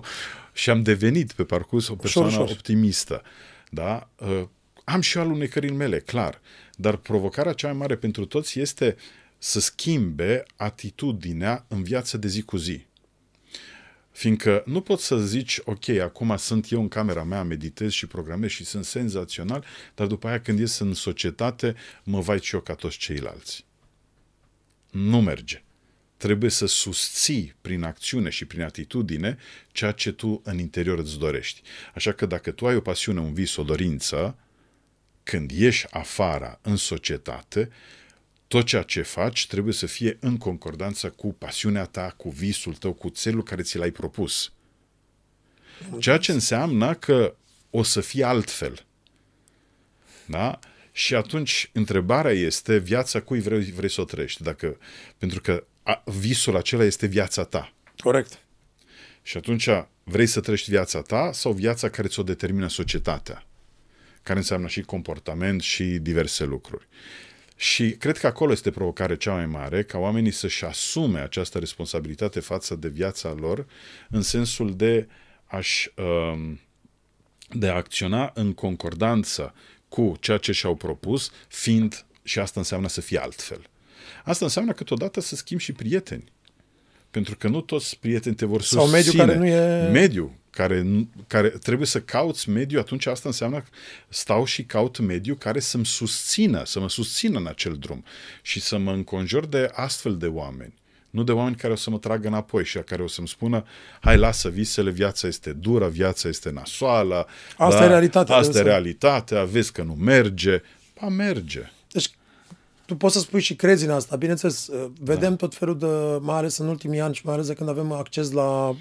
și am devenit pe parcurs o persoană ușor. optimistă. Da? Uh, am și alunecările mele, clar, dar provocarea cea mai mare pentru toți este să schimbe atitudinea în viața de zi cu zi. Fiindcă nu poți să zici, ok, acum sunt eu în camera mea, meditez și programez și sunt senzațional, dar după aia când ies în societate, mă vai și eu ca toți ceilalți. Nu merge. Trebuie să susții prin acțiune și prin atitudine ceea ce tu în interior îți dorești. Așa că dacă tu ai o pasiune, un vis, o dorință, când ieși afară în societate, tot ceea ce faci trebuie să fie în concordanță cu pasiunea ta, cu visul tău, cu țelul care ți l-ai propus. Ceea ce înseamnă că o să fie altfel. Da? Și atunci întrebarea este viața cui vrei, vrei să o trăiești. Dacă, pentru că a, visul acela este viața ta. Corect. Și atunci vrei să trăiești viața ta sau viața care ți-o determină societatea? Care înseamnă și comportament și diverse lucruri. Și cred că acolo este provocarea cea mai mare, ca oamenii să-și asume această responsabilitate față de viața lor, în sensul de a-și, um, de a acționa în concordanță cu ceea ce și-au propus, fiind, și asta înseamnă să fie altfel. Asta înseamnă câteodată să schimbi și prieteni. Pentru că nu toți prieteni te vor susține. Sau mediul care nu e... Mediu care, care trebuie să cauți mediu, atunci asta înseamnă stau și caut mediu care să-mi susțină, să mă susțină în acel drum și să mă înconjur de astfel de oameni. Nu de oameni care o să mă tragă înapoi și care o să-mi spună hai, lasă visele, viața este dură, viața este nasoală. Asta da, e realitatea. Asta e realitatea, vezi că nu merge. Pa, merge. Deci tu poți să spui și crezi în asta. Bineînțeles, vedem da. tot felul de, mai ales în ultimii ani și mai ales de când avem acces la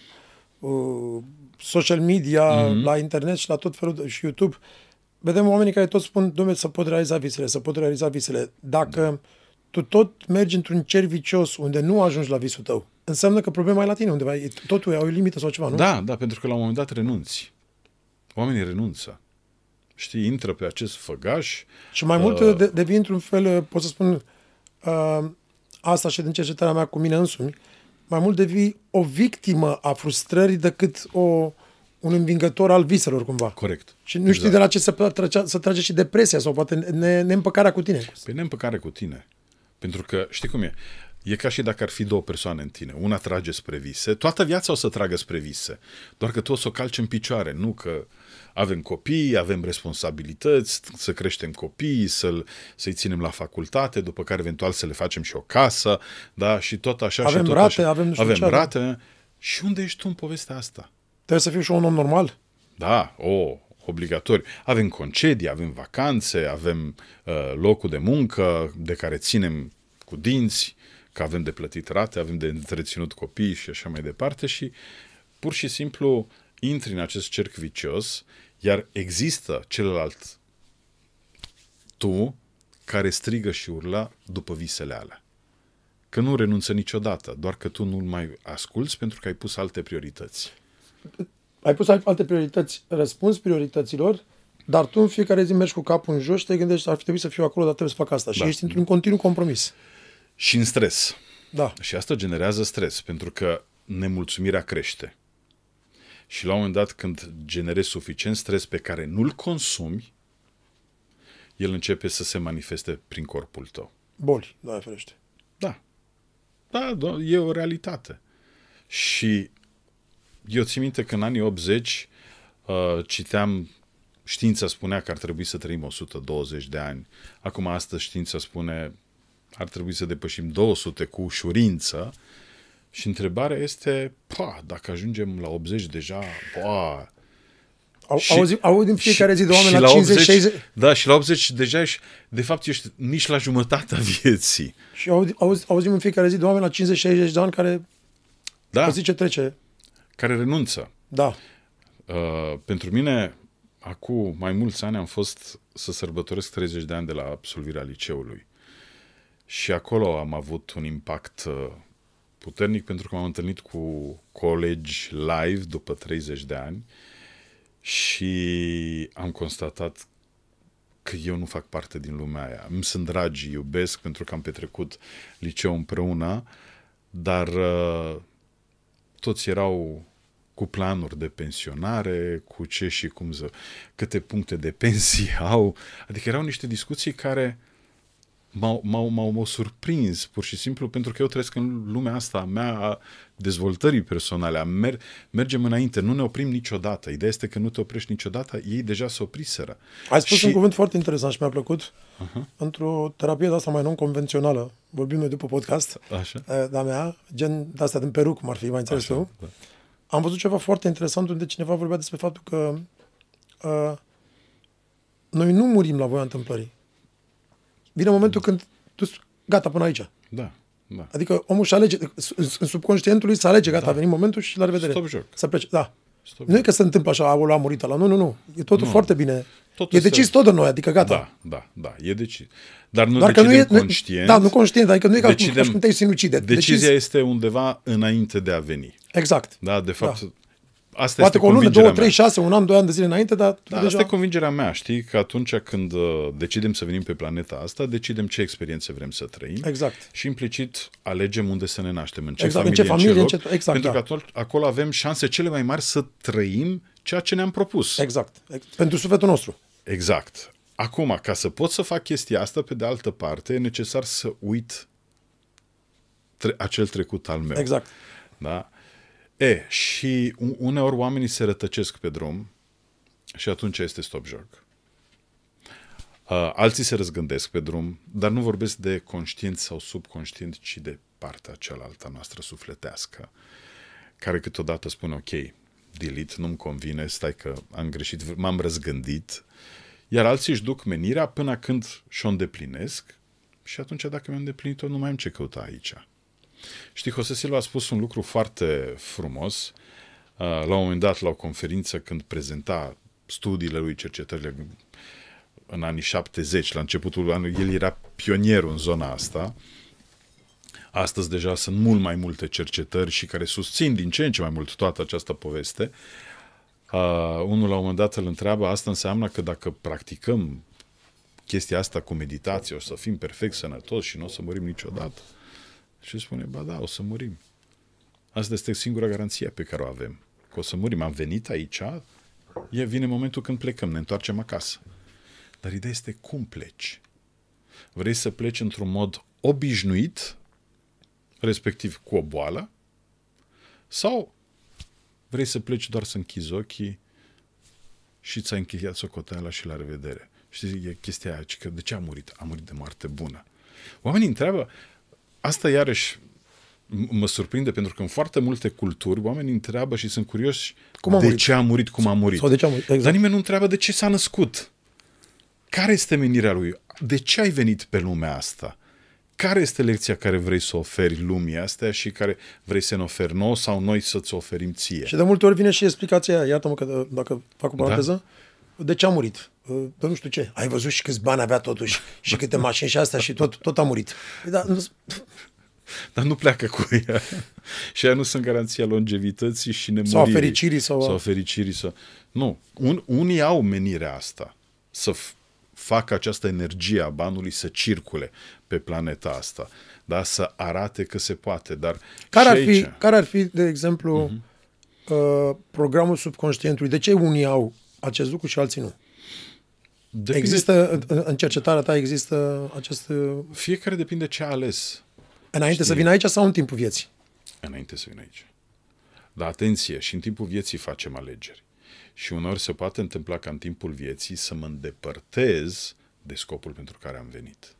uh, social media, mm-hmm. la internet și la tot felul de, și YouTube, vedem oamenii care tot spun, domnule, să pot realiza visele, să pot realiza visele. Dacă da. tu tot mergi într-un cer vicios unde nu ajungi la visul tău, înseamnă că problema e la tine undeva. Totul e o limită sau ceva, nu? Da, da, pentru că la un moment dat renunți. Oamenii renunță. Știi, intră pe acest făgaș. Și mai mult uh, de, devii într-un fel, uh, pot să spun, uh, asta și din cercetarea mea cu mine însumi, mai mult devii o victimă a frustrării decât o, un învingător al viselor, cumva. Corect. Și nu exact. știi de la ce să, trage, să trage și depresia sau poate ne, neîmpăcarea cu tine. Păi neîmpăcare cu tine. Pentru că, știi cum e? E ca și dacă ar fi două persoane în tine. Una trage spre vise. Toată viața o să tragă spre vise. Doar că tu o să o calci în picioare. Nu că avem copii, avem responsabilități, să creștem copii, să-l, să-i ținem la facultate, după care eventual să le facem și o casă, da, și tot așa avem și tot rate, așa. Avem nu avem ce rate. Și unde ești tu în povestea asta? Trebuie să fiu și un om normal? Da, o, obligatoriu. Avem concedii, avem vacanțe, avem uh, locul de muncă de care ținem cu dinți, că avem de plătit rate, avem de întreținut copii și așa mai departe și pur și simplu intri în acest cerc vicios, iar există celălalt tu care strigă și urla după visele alea. Că nu renunță niciodată, doar că tu nu-l mai asculți pentru că ai pus alte priorități. Ai pus alte priorități, răspuns priorităților, dar tu în fiecare zi mergi cu capul în jos și te gândești, ar trebui să fiu acolo, dar trebuie să fac asta. Da. Și ești într-un continuu compromis. Și în stres. Da. Și asta generează stres, pentru că nemulțumirea crește. Și la un moment dat, când generezi suficient stres pe care nu-l consumi, el începe să se manifeste prin corpul tău. Boli, da, ferește. Da. Da, da, e o realitate. Și eu țin minte că în anii 80 uh, citeam, știința spunea că ar trebui să trăim 120 de ani. Acum astăzi știința spune ar trebui să depășim 200 cu ușurință și întrebarea este, pa, dacă ajungem la 80 deja, pa, au, și, auzim, auzim fiecare zi de oameni la, la 50, 60. Da, și la 80 deja ești, de fapt ești nici la jumătatea vieții. Și auzim, auzim în fiecare zi de oameni la 50-60 de ani care da. o zi ce trece. Care renunță. Da. Uh, pentru mine, acum mai mulți ani am fost să sărbătoresc 30 de ani de la absolvirea liceului. Și acolo am avut un impact uh, puternic pentru că m-am întâlnit cu colegi live după 30 de ani și am constatat că eu nu fac parte din lumea aia. Îmi sunt dragi, iubesc pentru că am petrecut liceu împreună, dar uh, toți erau cu planuri de pensionare, cu ce și cum să, câte puncte de pensie au. Adică erau niște discuții care m-au, m-au, m-au, m-au surprins, pur și simplu, pentru că eu trăiesc în lumea asta a mea a dezvoltării personale, a mer- mergem înainte, nu ne oprim niciodată. Ideea este că nu te oprești niciodată, ei deja se opriseră. Ai spus și... un cuvânt foarte interesant și mi-a plăcut. Uh-huh. Într-o terapie de asta mai non-convențională, vorbim noi după podcast, Așa. de-a mea, gen de asta din Peru, cum ar fi, mai înțeles Așa, tu, da. am văzut ceva foarte interesant unde cineva vorbea despre faptul că uh, noi nu murim la voia întâmplării. Vine momentul când tu gata până aici. Da. Da. Adică omul și alege, în subconștientul lui să alege, gata, da. a venit momentul și la revedere. Stop joc. Să plece, da. Stop nu e că se întâmplă așa, a murit la. Nu, nu, nu. E totul nu. foarte bine. Totul e decis se... tot de noi, adică gata. Da, da, da, e decis. Dar nu Doar decidem că nu e, conștient. Da, nu conștient, adică nu e ca decidem, cum te sinucide. Decizia Decizi... este undeva înainte de a veni. Exact. Da, de fapt, da. Asta Poate cu o lună, două, trei, șase, un an, doi ani de zile înainte, dar... Da, deja... asta e convingerea mea, știi? Că atunci când uh, decidem să venim pe planeta asta, decidem ce experiențe vrem să trăim. Exact. Și implicit alegem unde să ne naștem, în ce exact, familie, în ce familie, în ce, loc, în ce exact, Pentru da. că atunci, acolo avem șanse cele mai mari să trăim ceea ce ne-am propus. Exact. Pentru sufletul nostru. Exact. Acum, ca să pot să fac chestia asta, pe de altă parte, e necesar să uit tre- acel trecut al meu. Exact. Da? E, și uneori oamenii se rătăcesc pe drum și atunci este stop joc. Uh, alții se răzgândesc pe drum, dar nu vorbesc de conștient sau subconștient, ci de partea cealaltă noastră sufletească, care câteodată spune, ok, delete, nu-mi convine, stai că am greșit, m-am răzgândit, iar alții își duc menirea până când și-o îndeplinesc și atunci dacă mi-am îndeplinit-o, nu mai am ce căuta aici. Știi, Jose Silva a spus un lucru foarte frumos uh, la un moment dat la o conferință când prezenta studiile lui, cercetările în anii 70, la începutul anului, el era pionierul în zona asta. Astăzi deja sunt mult mai multe cercetări și care susțin din ce în ce mai mult toată această poveste. Uh, unul la un moment dat îl întreabă, asta înseamnă că dacă practicăm chestia asta cu meditație, o să fim perfect sănătoși și nu o să murim niciodată. Și spune, ba da, o să murim. Asta este singura garanție pe care o avem. Că o să murim. Am venit aici, e, vine momentul când plecăm, ne întoarcem acasă. Dar ideea este cum pleci. Vrei să pleci într-un mod obișnuit, respectiv cu o boală, sau vrei să pleci doar să închizi ochii și ți-ai încheiat socoteala și la revedere. Știi, e chestia aia, că de ce a murit? A murit de moarte bună. Oamenii întreabă, asta iarăși mă surprinde pentru că în foarte multe culturi oamenii întreabă și sunt curioși cum a de murit. ce a murit, cum a murit. Sau de ce a murit, exact. Dar nimeni nu întreabă de ce s-a născut. Care este menirea lui? De ce ai venit pe lumea asta? Care este lecția care vrei să oferi lumii astea și care vrei să ne oferi nouă sau noi să-ți oferim ție? Și de multe ori vine și explicația aia, iată-mă că dacă fac o da. paranteză, da? de ce a murit? De nu știu ce. Ai văzut și câți bani avea totuși și câte mașini și astea și tot, tot a murit. Păi da, nu... Dar nu pleacă cu ea. și ea nu sunt garanția longevității și nemuririi. Sau fericirii. Sau, sau fericirii. Sau... Nu. Un, unii au menirea asta. Să f- facă această energie a banului să circule pe planeta asta. Da? Să arate că se poate. Dar care, ar fi, care ar fi, de exemplu, uh-huh. uh, programul subconștientului? De ce unii au acest lucru și alții nu? Depinde... Există, în cercetarea ta există acest... Fiecare depinde ce a ales. Înainte Știi? să vină aici sau în timpul vieții? Înainte să vină aici. Dar atenție, și în timpul vieții facem alegeri. Și uneori se poate întâmpla ca în timpul vieții să mă îndepărtez de scopul pentru care am venit.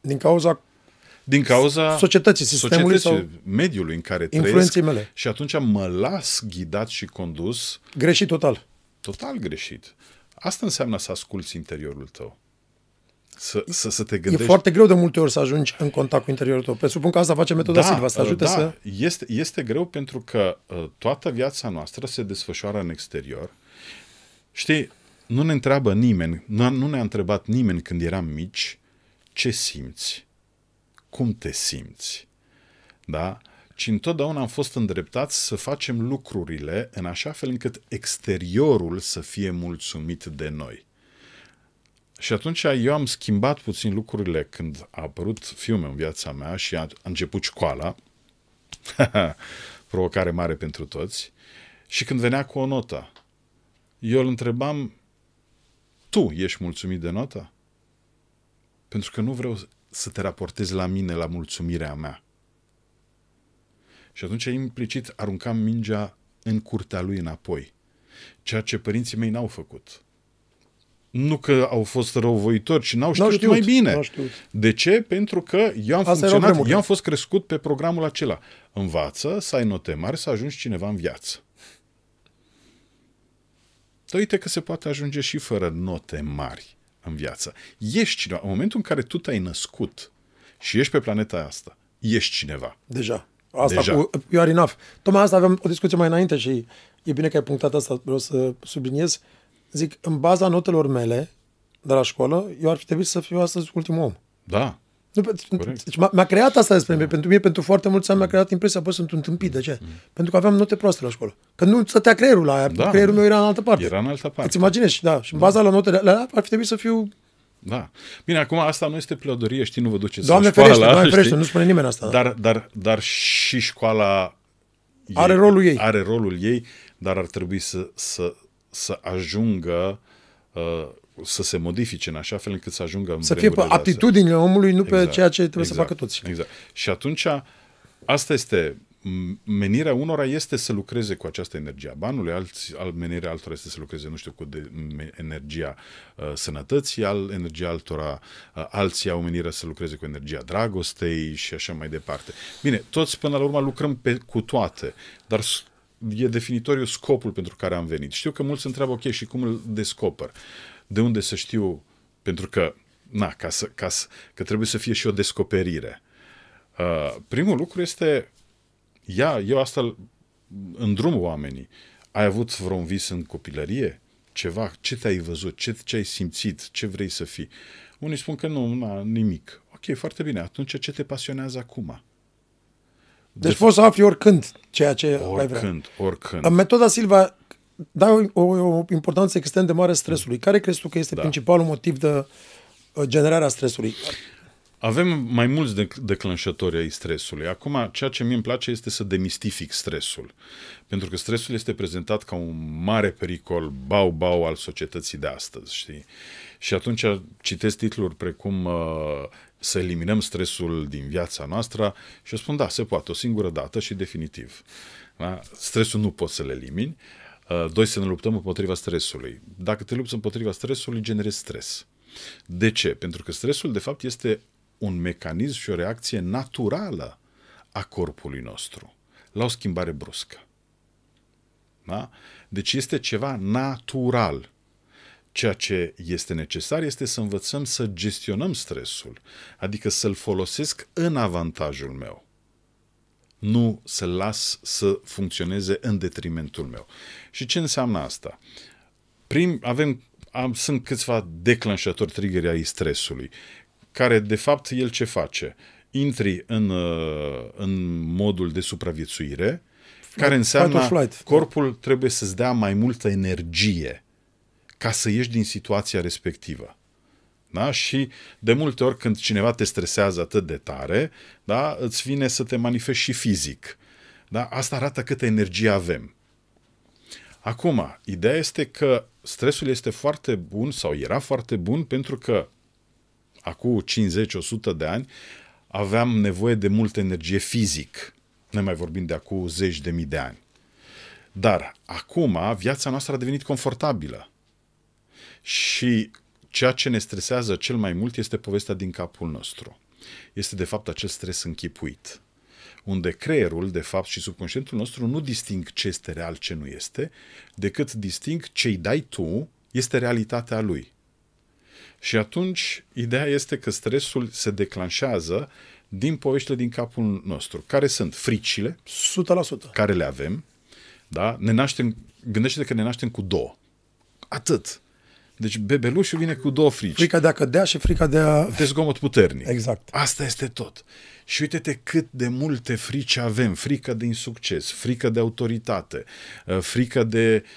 Din cauza din cauza societății, sistemului societății, sau mediului în care trăiesc. mele. Și atunci mă las ghidat și condus. Greșit total. Total greșit. Asta înseamnă să asculți interiorul tău. Să, să, să te gândești. E foarte greu de multe ori să ajungi în contact cu interiorul tău. Presupun că asta face metoda da, Silva, să ajute da. să... Este, este greu pentru că uh, toată viața noastră se desfășoară în exterior. Știi, nu ne întreabă nimeni, nu, nu ne-a întrebat nimeni când eram mici ce simți, cum te simți. Da? Ci întotdeauna am fost îndreptați să facem lucrurile în așa fel încât exteriorul să fie mulțumit de noi. Și atunci eu am schimbat puțin lucrurile când a apărut fiul meu în viața mea și a început școala, provocare mare pentru toți, și când venea cu o notă, eu îl întrebam, tu ești mulțumit de nota? Pentru că nu vreau să te raportezi la mine, la mulțumirea mea. Și atunci implicit aruncam mingea în curtea lui înapoi, ceea ce părinții mei n-au făcut. Nu că au fost răuvoitori, ci n-au știut, știut, mai bine. n-au știut. De ce? Pentru că eu am Asta erau funcționat, vremurile. eu am fost crescut pe programul acela. Învață să ai note mari, să ajungi cineva în viață. Dar uite că se poate ajunge și fără note mari în viață. Ești cineva. În momentul în care tu te-ai născut și ești pe planeta asta, ești cineva. Deja. Asta Deja. cu You Are Enough. Tocmai asta aveam o discuție mai înainte și e bine că ai punctat asta, vreau să subliniez. Zic, în baza notelor mele de la școală, eu ar fi trebuit să fiu astăzi ultimul om. Da. Nu, pe- Corect. deci m-a, mi-a creat asta despre mine. Pentru mine, pentru foarte mulți ani, mi-a creat impresia că sunt un tâmpit. De ce? Pentru că aveam note proaste la școală. Că nu stătea creierul la aia. Da. Creierul meu era în altă parte. Era în altă parte. Îți imaginezi, da. Și în baza la notele alea ar fi trebuit să fiu... Da. Bine, acum asta nu este plădorie, știi, nu vă duceți Doamne în școală, ferește, Doamne ferește, știi? nu spune nimeni asta. Dar, dar, dar și școala Are rolul ei. Are rolul ei, dar ar trebui să, să, să ajungă uh, să se modifice în așa fel încât să ajungă în Să fie pe vremurile de astea. aptitudinile omului, nu pe Exact, ceea ce trebuie exact, să facă toți. Exact. Și atunci, asta este, m- menirea unora este să lucreze cu această energie a banului, alți, al, menirea altora este să lucreze, nu știu, cu de, me- energia uh, sănătății, al, energia altora, uh, alții au menirea să lucreze cu energia dragostei și așa mai departe. Bine, toți până la urmă lucrăm pe, cu toate, dar s- e definitoriu scopul pentru care am venit. Știu că mulți se întreabă, ok, și cum îl descoper? De unde să știu? Pentru că, na, ca să, ca să, că trebuie să fie și o descoperire. Uh, primul lucru este, ia, eu asta în drum oamenii. Ai avut vreun vis în copilărie? Ceva? Ce te-ai văzut? Ce, ce ai simțit? Ce vrei să fii? Unii spun că nu, na, nimic. Ok, foarte bine. Atunci ce te pasionează acum? Deci poți să afli oricând ceea ce ai vrea. Oricând, oricând. În metoda Silva dai o, o, o importanță extrem de mare stresului. Care crezi tu că este da. principalul motiv de uh, generarea stresului? Avem mai mulți dec- declanșători ai stresului. Acum, ceea ce mie îmi place este să demistific stresul. Pentru că stresul este prezentat ca un mare pericol bau-bau al societății de astăzi, știi? Și atunci citesc titluri precum uh, să eliminăm stresul din viața noastră și eu spun, da, se poate, o singură dată și definitiv. Da? Stresul nu poți să-l elimini. Uh, doi, să ne luptăm împotriva stresului. Dacă te lupți împotriva stresului, generezi stres. De ce? Pentru că stresul, de fapt, este un mecanism și o reacție naturală a corpului nostru la o schimbare bruscă. Da? Deci este ceva natural. Ceea ce este necesar este să învățăm să gestionăm stresul, adică să-l folosesc în avantajul meu nu să-l las să funcționeze în detrimentul meu. Și ce înseamnă asta? Prim, avem, am, sunt câțiva declanșatori triggeri ai stresului, care de fapt el ce face? Intri în, uh, în modul de supraviețuire, care înseamnă or flight. corpul trebuie să-ți dea mai multă energie ca să ieși din situația respectivă. Da? Și de multe ori când cineva te stresează atât de tare, da, îți vine să te manifesti și fizic. Da? Asta arată câtă energie avem. Acum, ideea este că stresul este foarte bun sau era foarte bun pentru că acum 50-100 de ani aveam nevoie de multă energie fizic. Ne mai vorbim de acum zeci de mii de ani. Dar acum viața noastră a devenit confortabilă. Și ceea ce ne stresează cel mai mult este povestea din capul nostru. Este de fapt acel stres închipuit, unde creierul, de fapt, și subconștientul nostru nu disting ce este real, ce nu este, decât disting ce îi dai tu este realitatea lui. Și atunci, ideea este că stresul se declanșează din poveștile din capul nostru, care sunt fricile, 100%. care le avem, da? Ne naștem, gândește-te că ne naștem cu două. Atât. Deci bebelușul vine cu două frici. Frica de a cădea și frica de a... De zgomot puternic. Exact. Asta este tot. Și uite-te cât de multe frici avem. Frică de insucces, frică de autoritate, uh, frică de uh,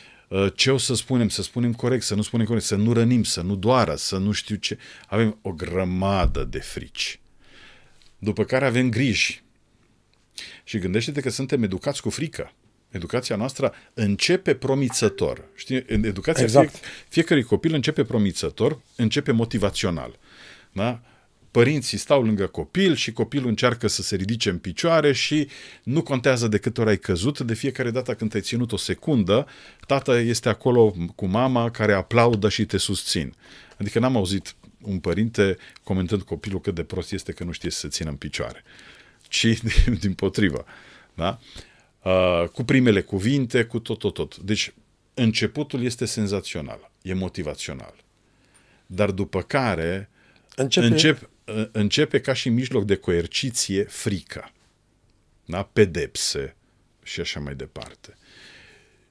ce o să spunem, să spunem corect, să nu spunem corect, să nu rănim, să nu doară, să nu știu ce. Avem o grămadă de frici. După care avem griji. Și gândește-te că suntem educați cu frică. Educația noastră începe promițător. Știi, în educația Exact. fie, fiecărui copil începe promițător, începe motivațional. Da? Părinții stau lângă copil și copilul încearcă să se ridice în picioare și nu contează de câte ori ai căzut, de fiecare dată când ai ținut o secundă, tata este acolo cu mama care aplaudă și te susțin. Adică n-am auzit un părinte comentând copilul cât de prost este că nu știe să se țină în picioare, ci din, din potrivă. Da? Uh, cu primele cuvinte, cu tot, tot, tot. Deci, începutul este senzațional, e motivațional. Dar după care începe, încep, uh, începe ca și mijloc de coerciție frica, da? pedepse și așa mai departe.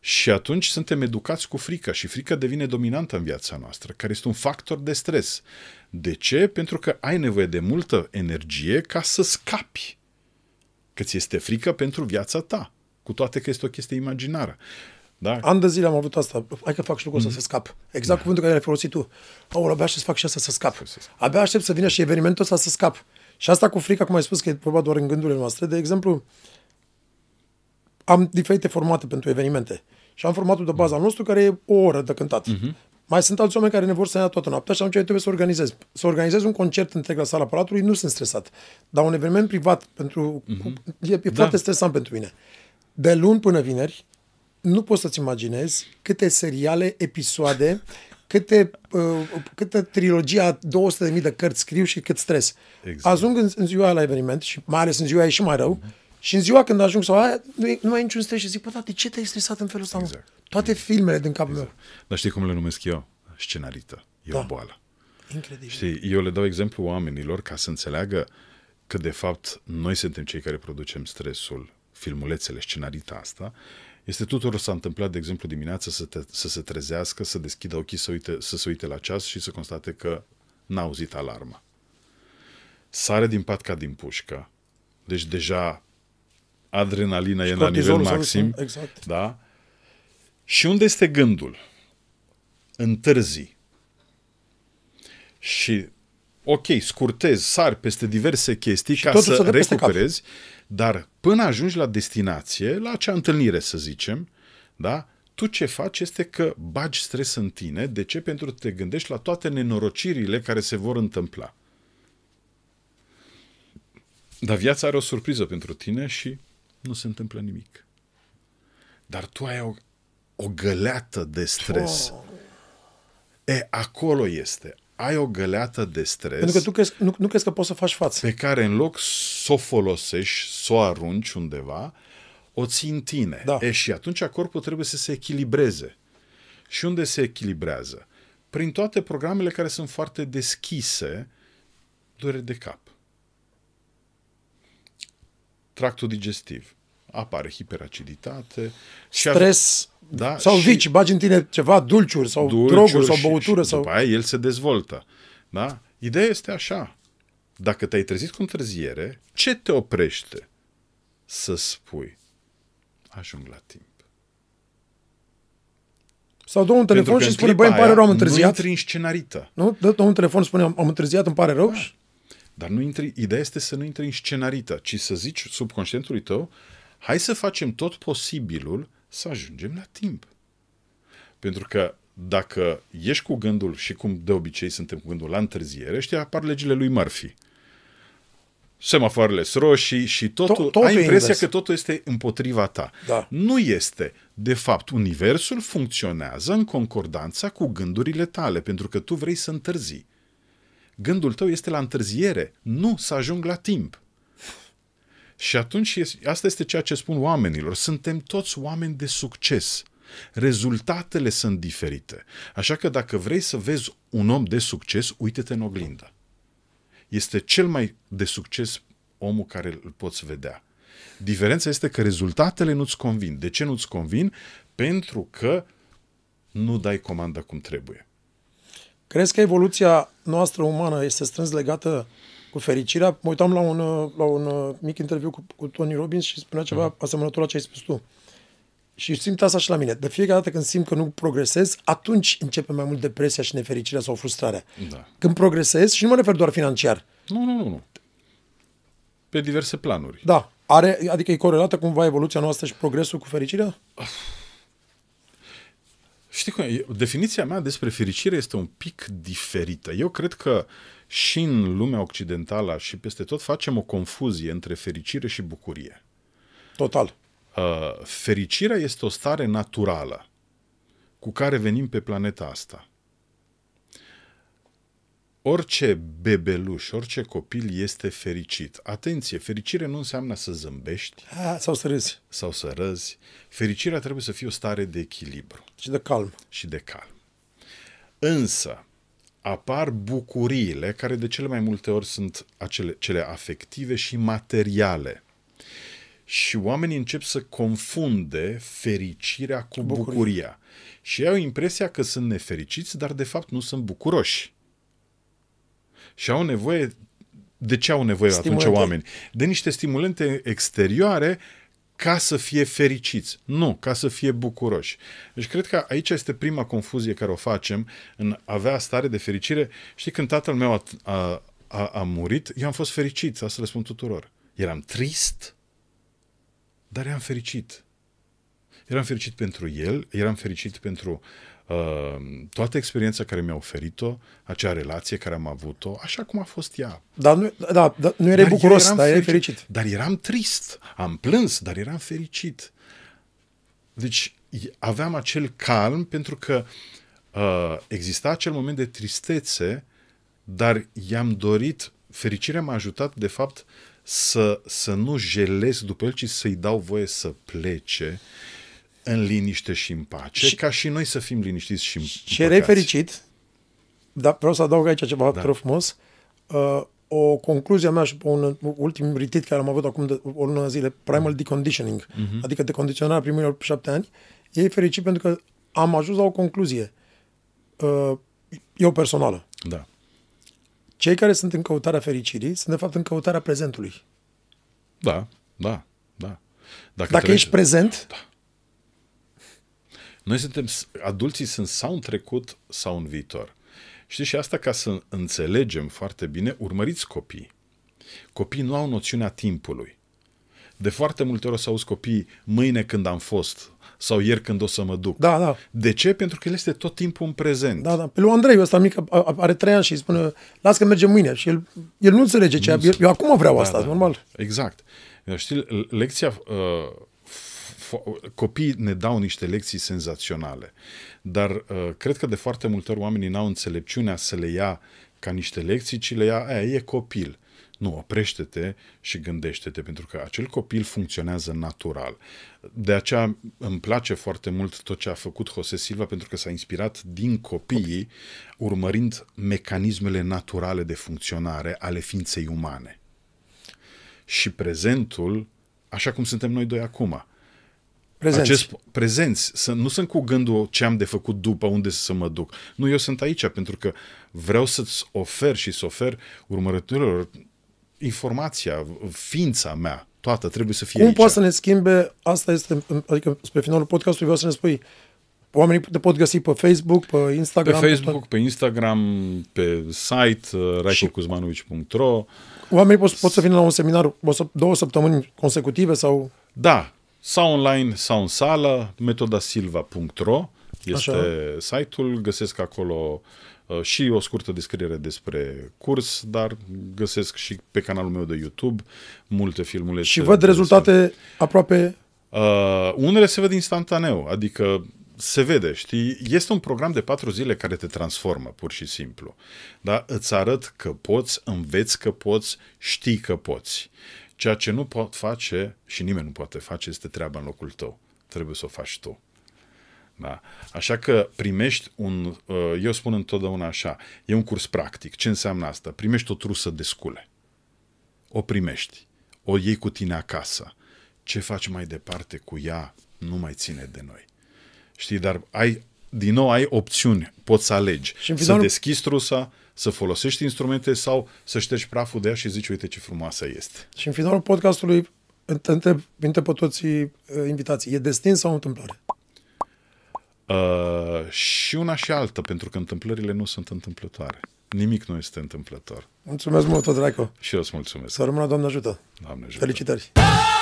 Și atunci suntem educați cu frica și frica devine dominantă în viața noastră, care este un factor de stres. De ce? Pentru că ai nevoie de multă energie ca să scapi. Că ți este frică pentru viața ta, cu toate că este o chestie imaginară. Da? An de zile am avut asta. Hai că fac și lucrul mm-hmm. să scap. Exact da. cuvântul care l-ai folosit tu. Aolă, abia aștept să fac și asta să scap. Abia aștept să vină și evenimentul ăsta să scap. Și asta cu frica, cum ai spus, că e vorba doar în gândurile noastre. De exemplu, am diferite formate pentru evenimente. Și am formatul de bază al nostru care e o oră de cântat. Uh-huh. Mai sunt alți oameni care ne vor să ia toată noaptea și atunci trebuie să organizez. Să organizez un concert întreg la sala Palatului, nu sunt stresat. Dar un eveniment privat pentru, uh-huh. e, e da. foarte stresant pentru mine. De luni până vineri, nu poți să-ți imaginezi câte seriale, episoade, câte, uh, câte trilogia 200.000 de cărți scriu și cât stres. Exact. Ajung în, în ziua la eveniment și mai ales în ziua e și mai rău, uh-huh și în ziua când ajung sau aia, nu, e, nu mai e niciun stres și zic, bă, de ce te-ai stresat în felul ăsta? Exact. Toate filmele din capul exact. meu. Dar știi cum le numesc eu? Scenarită. E da. o boală. Incredibil. Știi, eu le dau exemplu oamenilor ca să înțeleagă că, de fapt, noi suntem cei care producem stresul, filmulețele, scenarita asta. Este tuturor s-a întâmplat, de exemplu, dimineața să, te, să se trezească, să deschidă ochii, să, uite, să se uite la ceas și să constate că n-a auzit alarma. Sare din pat ca din pușcă. Deci deja adrenalina și e la nivel maxim. Exact. Da? Și unde este gândul? Întârzi. Și, ok, scurtezi, sari peste diverse chestii și ca să recuperezi, dar până ajungi la destinație, la acea întâlnire, să zicem, da? tu ce faci este că bagi stres în tine. De ce? Pentru că te gândești la toate nenorocirile care se vor întâmpla. Dar viața are o surpriză pentru tine și nu se întâmplă nimic. Dar tu ai o, o găleată de stres. Oh. E, acolo este. Ai o găleată de stres. Pentru că tu crezi, nu, nu crezi că poți să faci față. Pe care în loc să o folosești, să o arunci undeva, o ții în tine. Da. E, și atunci corpul trebuie să se echilibreze. Și unde se echilibrează? Prin toate programele care sunt foarte deschise, durere de cap tractul digestiv. Apare hiperaciditate. Stres și da, sau și vici, bagi în tine ceva, dulciuri sau dulciuri droguri sau băutură. Și, sau... după aia el se dezvoltă. Da? Ideea este așa. Dacă te-ai trezit cu întârziere, ce te oprește să spui ajung la timp? Sau dă un telefon și spune, băi, îmi pare rău, am întârziat. Nu intri în scenarită. Nu? Dă un telefon și spune, am întârziat, îmi pare rău. Da. Dar nu intri, ideea este să nu intri în scenarită, ci să zici subconștientului tău, hai să facem tot posibilul să ajungem la timp. Pentru că dacă ești cu gândul și cum de obicei suntem cu gândul la întârziere, știi, apar legile lui Murphy. Semafoarele sunt roșii și totul, tot, ai impresia invers. că totul este împotriva ta. Da. Nu este. De fapt, universul funcționează în concordanța cu gândurile tale, pentru că tu vrei să întârzi gândul tău este la întârziere, nu să ajung la timp. Și atunci, asta este ceea ce spun oamenilor. Suntem toți oameni de succes. Rezultatele sunt diferite. Așa că dacă vrei să vezi un om de succes, uite-te în oglindă. Este cel mai de succes omul care îl poți vedea. Diferența este că rezultatele nu-ți convin. De ce nu-ți convin? Pentru că nu dai comanda cum trebuie. Crezi că evoluția noastră umană este strâns legată cu fericirea? Mă uitam la un, la un uh, mic interviu cu, cu Tony Robbins și spunea ceva uh-huh. asemănător la ce ai spus tu. Și simt asta și la mine. De fiecare dată când simt că nu progresez, atunci începe mai mult depresia și nefericirea sau frustrarea. Da. Când progresez, și nu mă refer doar financiar. Nu, nu, nu. nu. Pe diverse planuri. Da. Are, adică e corelată cumva evoluția noastră și progresul cu fericirea? Știi cum, e- definiția mea despre fericire este un pic diferită. Eu cred că și în lumea occidentală și peste tot facem o confuzie între fericire și bucurie. Total. Uh, fericirea este o stare naturală cu care venim pe planeta asta. Orice bebeluș, orice copil este fericit. Atenție, fericire nu înseamnă să zâmbești Ha, sau să râzi. sau să răzi. Fericirea trebuie să fie o stare de echilibru Și de calm. și de calm. Însă, apar bucuriile care de cele mai multe ori sunt acele, cele afective și materiale. Și oamenii încep să confunde fericirea cu Bucurie. bucuria. Și au impresia că sunt nefericiți, dar de fapt nu sunt bucuroși. Și au nevoie. De ce au nevoie Stimulente. atunci oameni? De niște stimulente exterioare ca să fie fericiți. Nu, ca să fie bucuroși. Deci cred că aici este prima confuzie care o facem în avea stare de fericire. Știi, când tatăl meu a, a, a, a murit, eu am fost fericit, asta le spun tuturor. Eram trist, dar eram fericit. Eram fericit pentru el, eram fericit pentru uh, toată experiența care mi-a oferit-o, acea relație care am avut-o, așa cum a fost ea. Dar nu, da, da, nu erai Dar eu bucuros, eram dar erai fericit. Dar eram trist. Am plâns, dar eram fericit. Deci i- aveam acel calm pentru că uh, exista acel moment de tristețe, dar i-am dorit, fericirea m-a ajutat de fapt să, să nu jelez după el, ci să-i dau voie să plece în liniște și în pace, Și- ca și noi să fim liniștiți și Și erai împăcați. fericit, dar vreau să adaug aici ceva da. frumos. Uh, o concluzie a mea și pe un ultim retreat care am avut acum de o lună de zile, primal deconditioning, uh-huh. adică decondiționarea primilor șapte ani, e fericit pentru că am ajuns la o concluzie. Uh, eu personală. Da. Cei care sunt în căutarea fericirii sunt de fapt în căutarea prezentului. Da, da, da. Dacă treci- ești prezent, Noi suntem, adulții sunt sau în trecut sau în viitor. Știți, și asta ca să înțelegem foarte bine, urmăriți copii. Copiii nu au noțiunea timpului. De foarte multe ori o să auzi copiii mâine când am fost sau ieri când o să mă duc. da, da, De ce? Pentru că el este tot timpul în prezent. da, da. Pe lui Andrei, ăsta mic, a- a- are trei ani și îi spune, las că mergem mâine. Și el, el nu înțelege ce, eu, eu acum vreau asta, normal. Exact. Știi, lecția... Uh, fo- copiii ne dau niște lecții senzaționale, dar uh, cred că de foarte multe ori oamenii n-au înțelepciunea să le ia ca niște lecții, ci le ia, aia, e copil. Nu, oprește-te și gândește-te, pentru că acel copil funcționează natural. De aceea îmi place foarte mult tot ce a făcut Jose Silva, pentru că s-a inspirat din copiii, urmărind mecanismele naturale de funcționare ale ființei umane și prezentul, așa cum suntem noi doi acum. Prezenți. Acest prezenți, să, nu sunt cu gândul ce am de făcut după, unde să mă duc. Nu, eu sunt aici pentru că vreau să-ți ofer și să ofer urmărătorilor informația, ființa mea, toată trebuie să fie Cum aici. poate să ne schimbe, asta este, adică spre finalul podcastului vreau să ne spui, oamenii te pot găsi pe Facebook, pe Pe Instagram, Facebook, pe Instagram, pe site, uh, raicocuzmanovici.ro oamenii pot, pot să vină la un seminar o, să- două săptămâni consecutive sau... Da, sau online, sau în sală, metodasilva.ro este Așa. site-ul, găsesc acolo uh, și o scurtă descriere despre curs, dar găsesc și pe canalul meu de YouTube multe filmulețe. Și văd rezultate aproape... Uh, unele se văd instantaneu, adică se vede, știi? Este un program de patru zile care te transformă, pur și simplu. Da? Îți arăt că poți, înveți că poți, știi că poți. Ceea ce nu pot face și nimeni nu poate face este treaba în locul tău. Trebuie să o faci tu. Da? Așa că primești un, uh, eu spun întotdeauna așa, e un curs practic. Ce înseamnă asta? Primești o trusă de scule. O primești. O iei cu tine acasă. Ce faci mai departe cu ea nu mai ține de noi. Știi, dar ai, din nou ai opțiuni, poți să alegi. Și în să final- deschizi trusa, să folosești instrumente sau să ștergi praful de ea și zici, uite ce frumoasă este. Și în finalul podcastului te întreb, întreb pe toți uh, invitații, e destin sau întâmplare? Uh, și una și alta, pentru că întâmplările nu sunt întâmplătoare. Nimic nu este întâmplător. Mulțumesc mult, tot Draico. Și eu îți mulțumesc. Să rămână, Doamne ajută. Doamne ajută. Felicitări. Ah!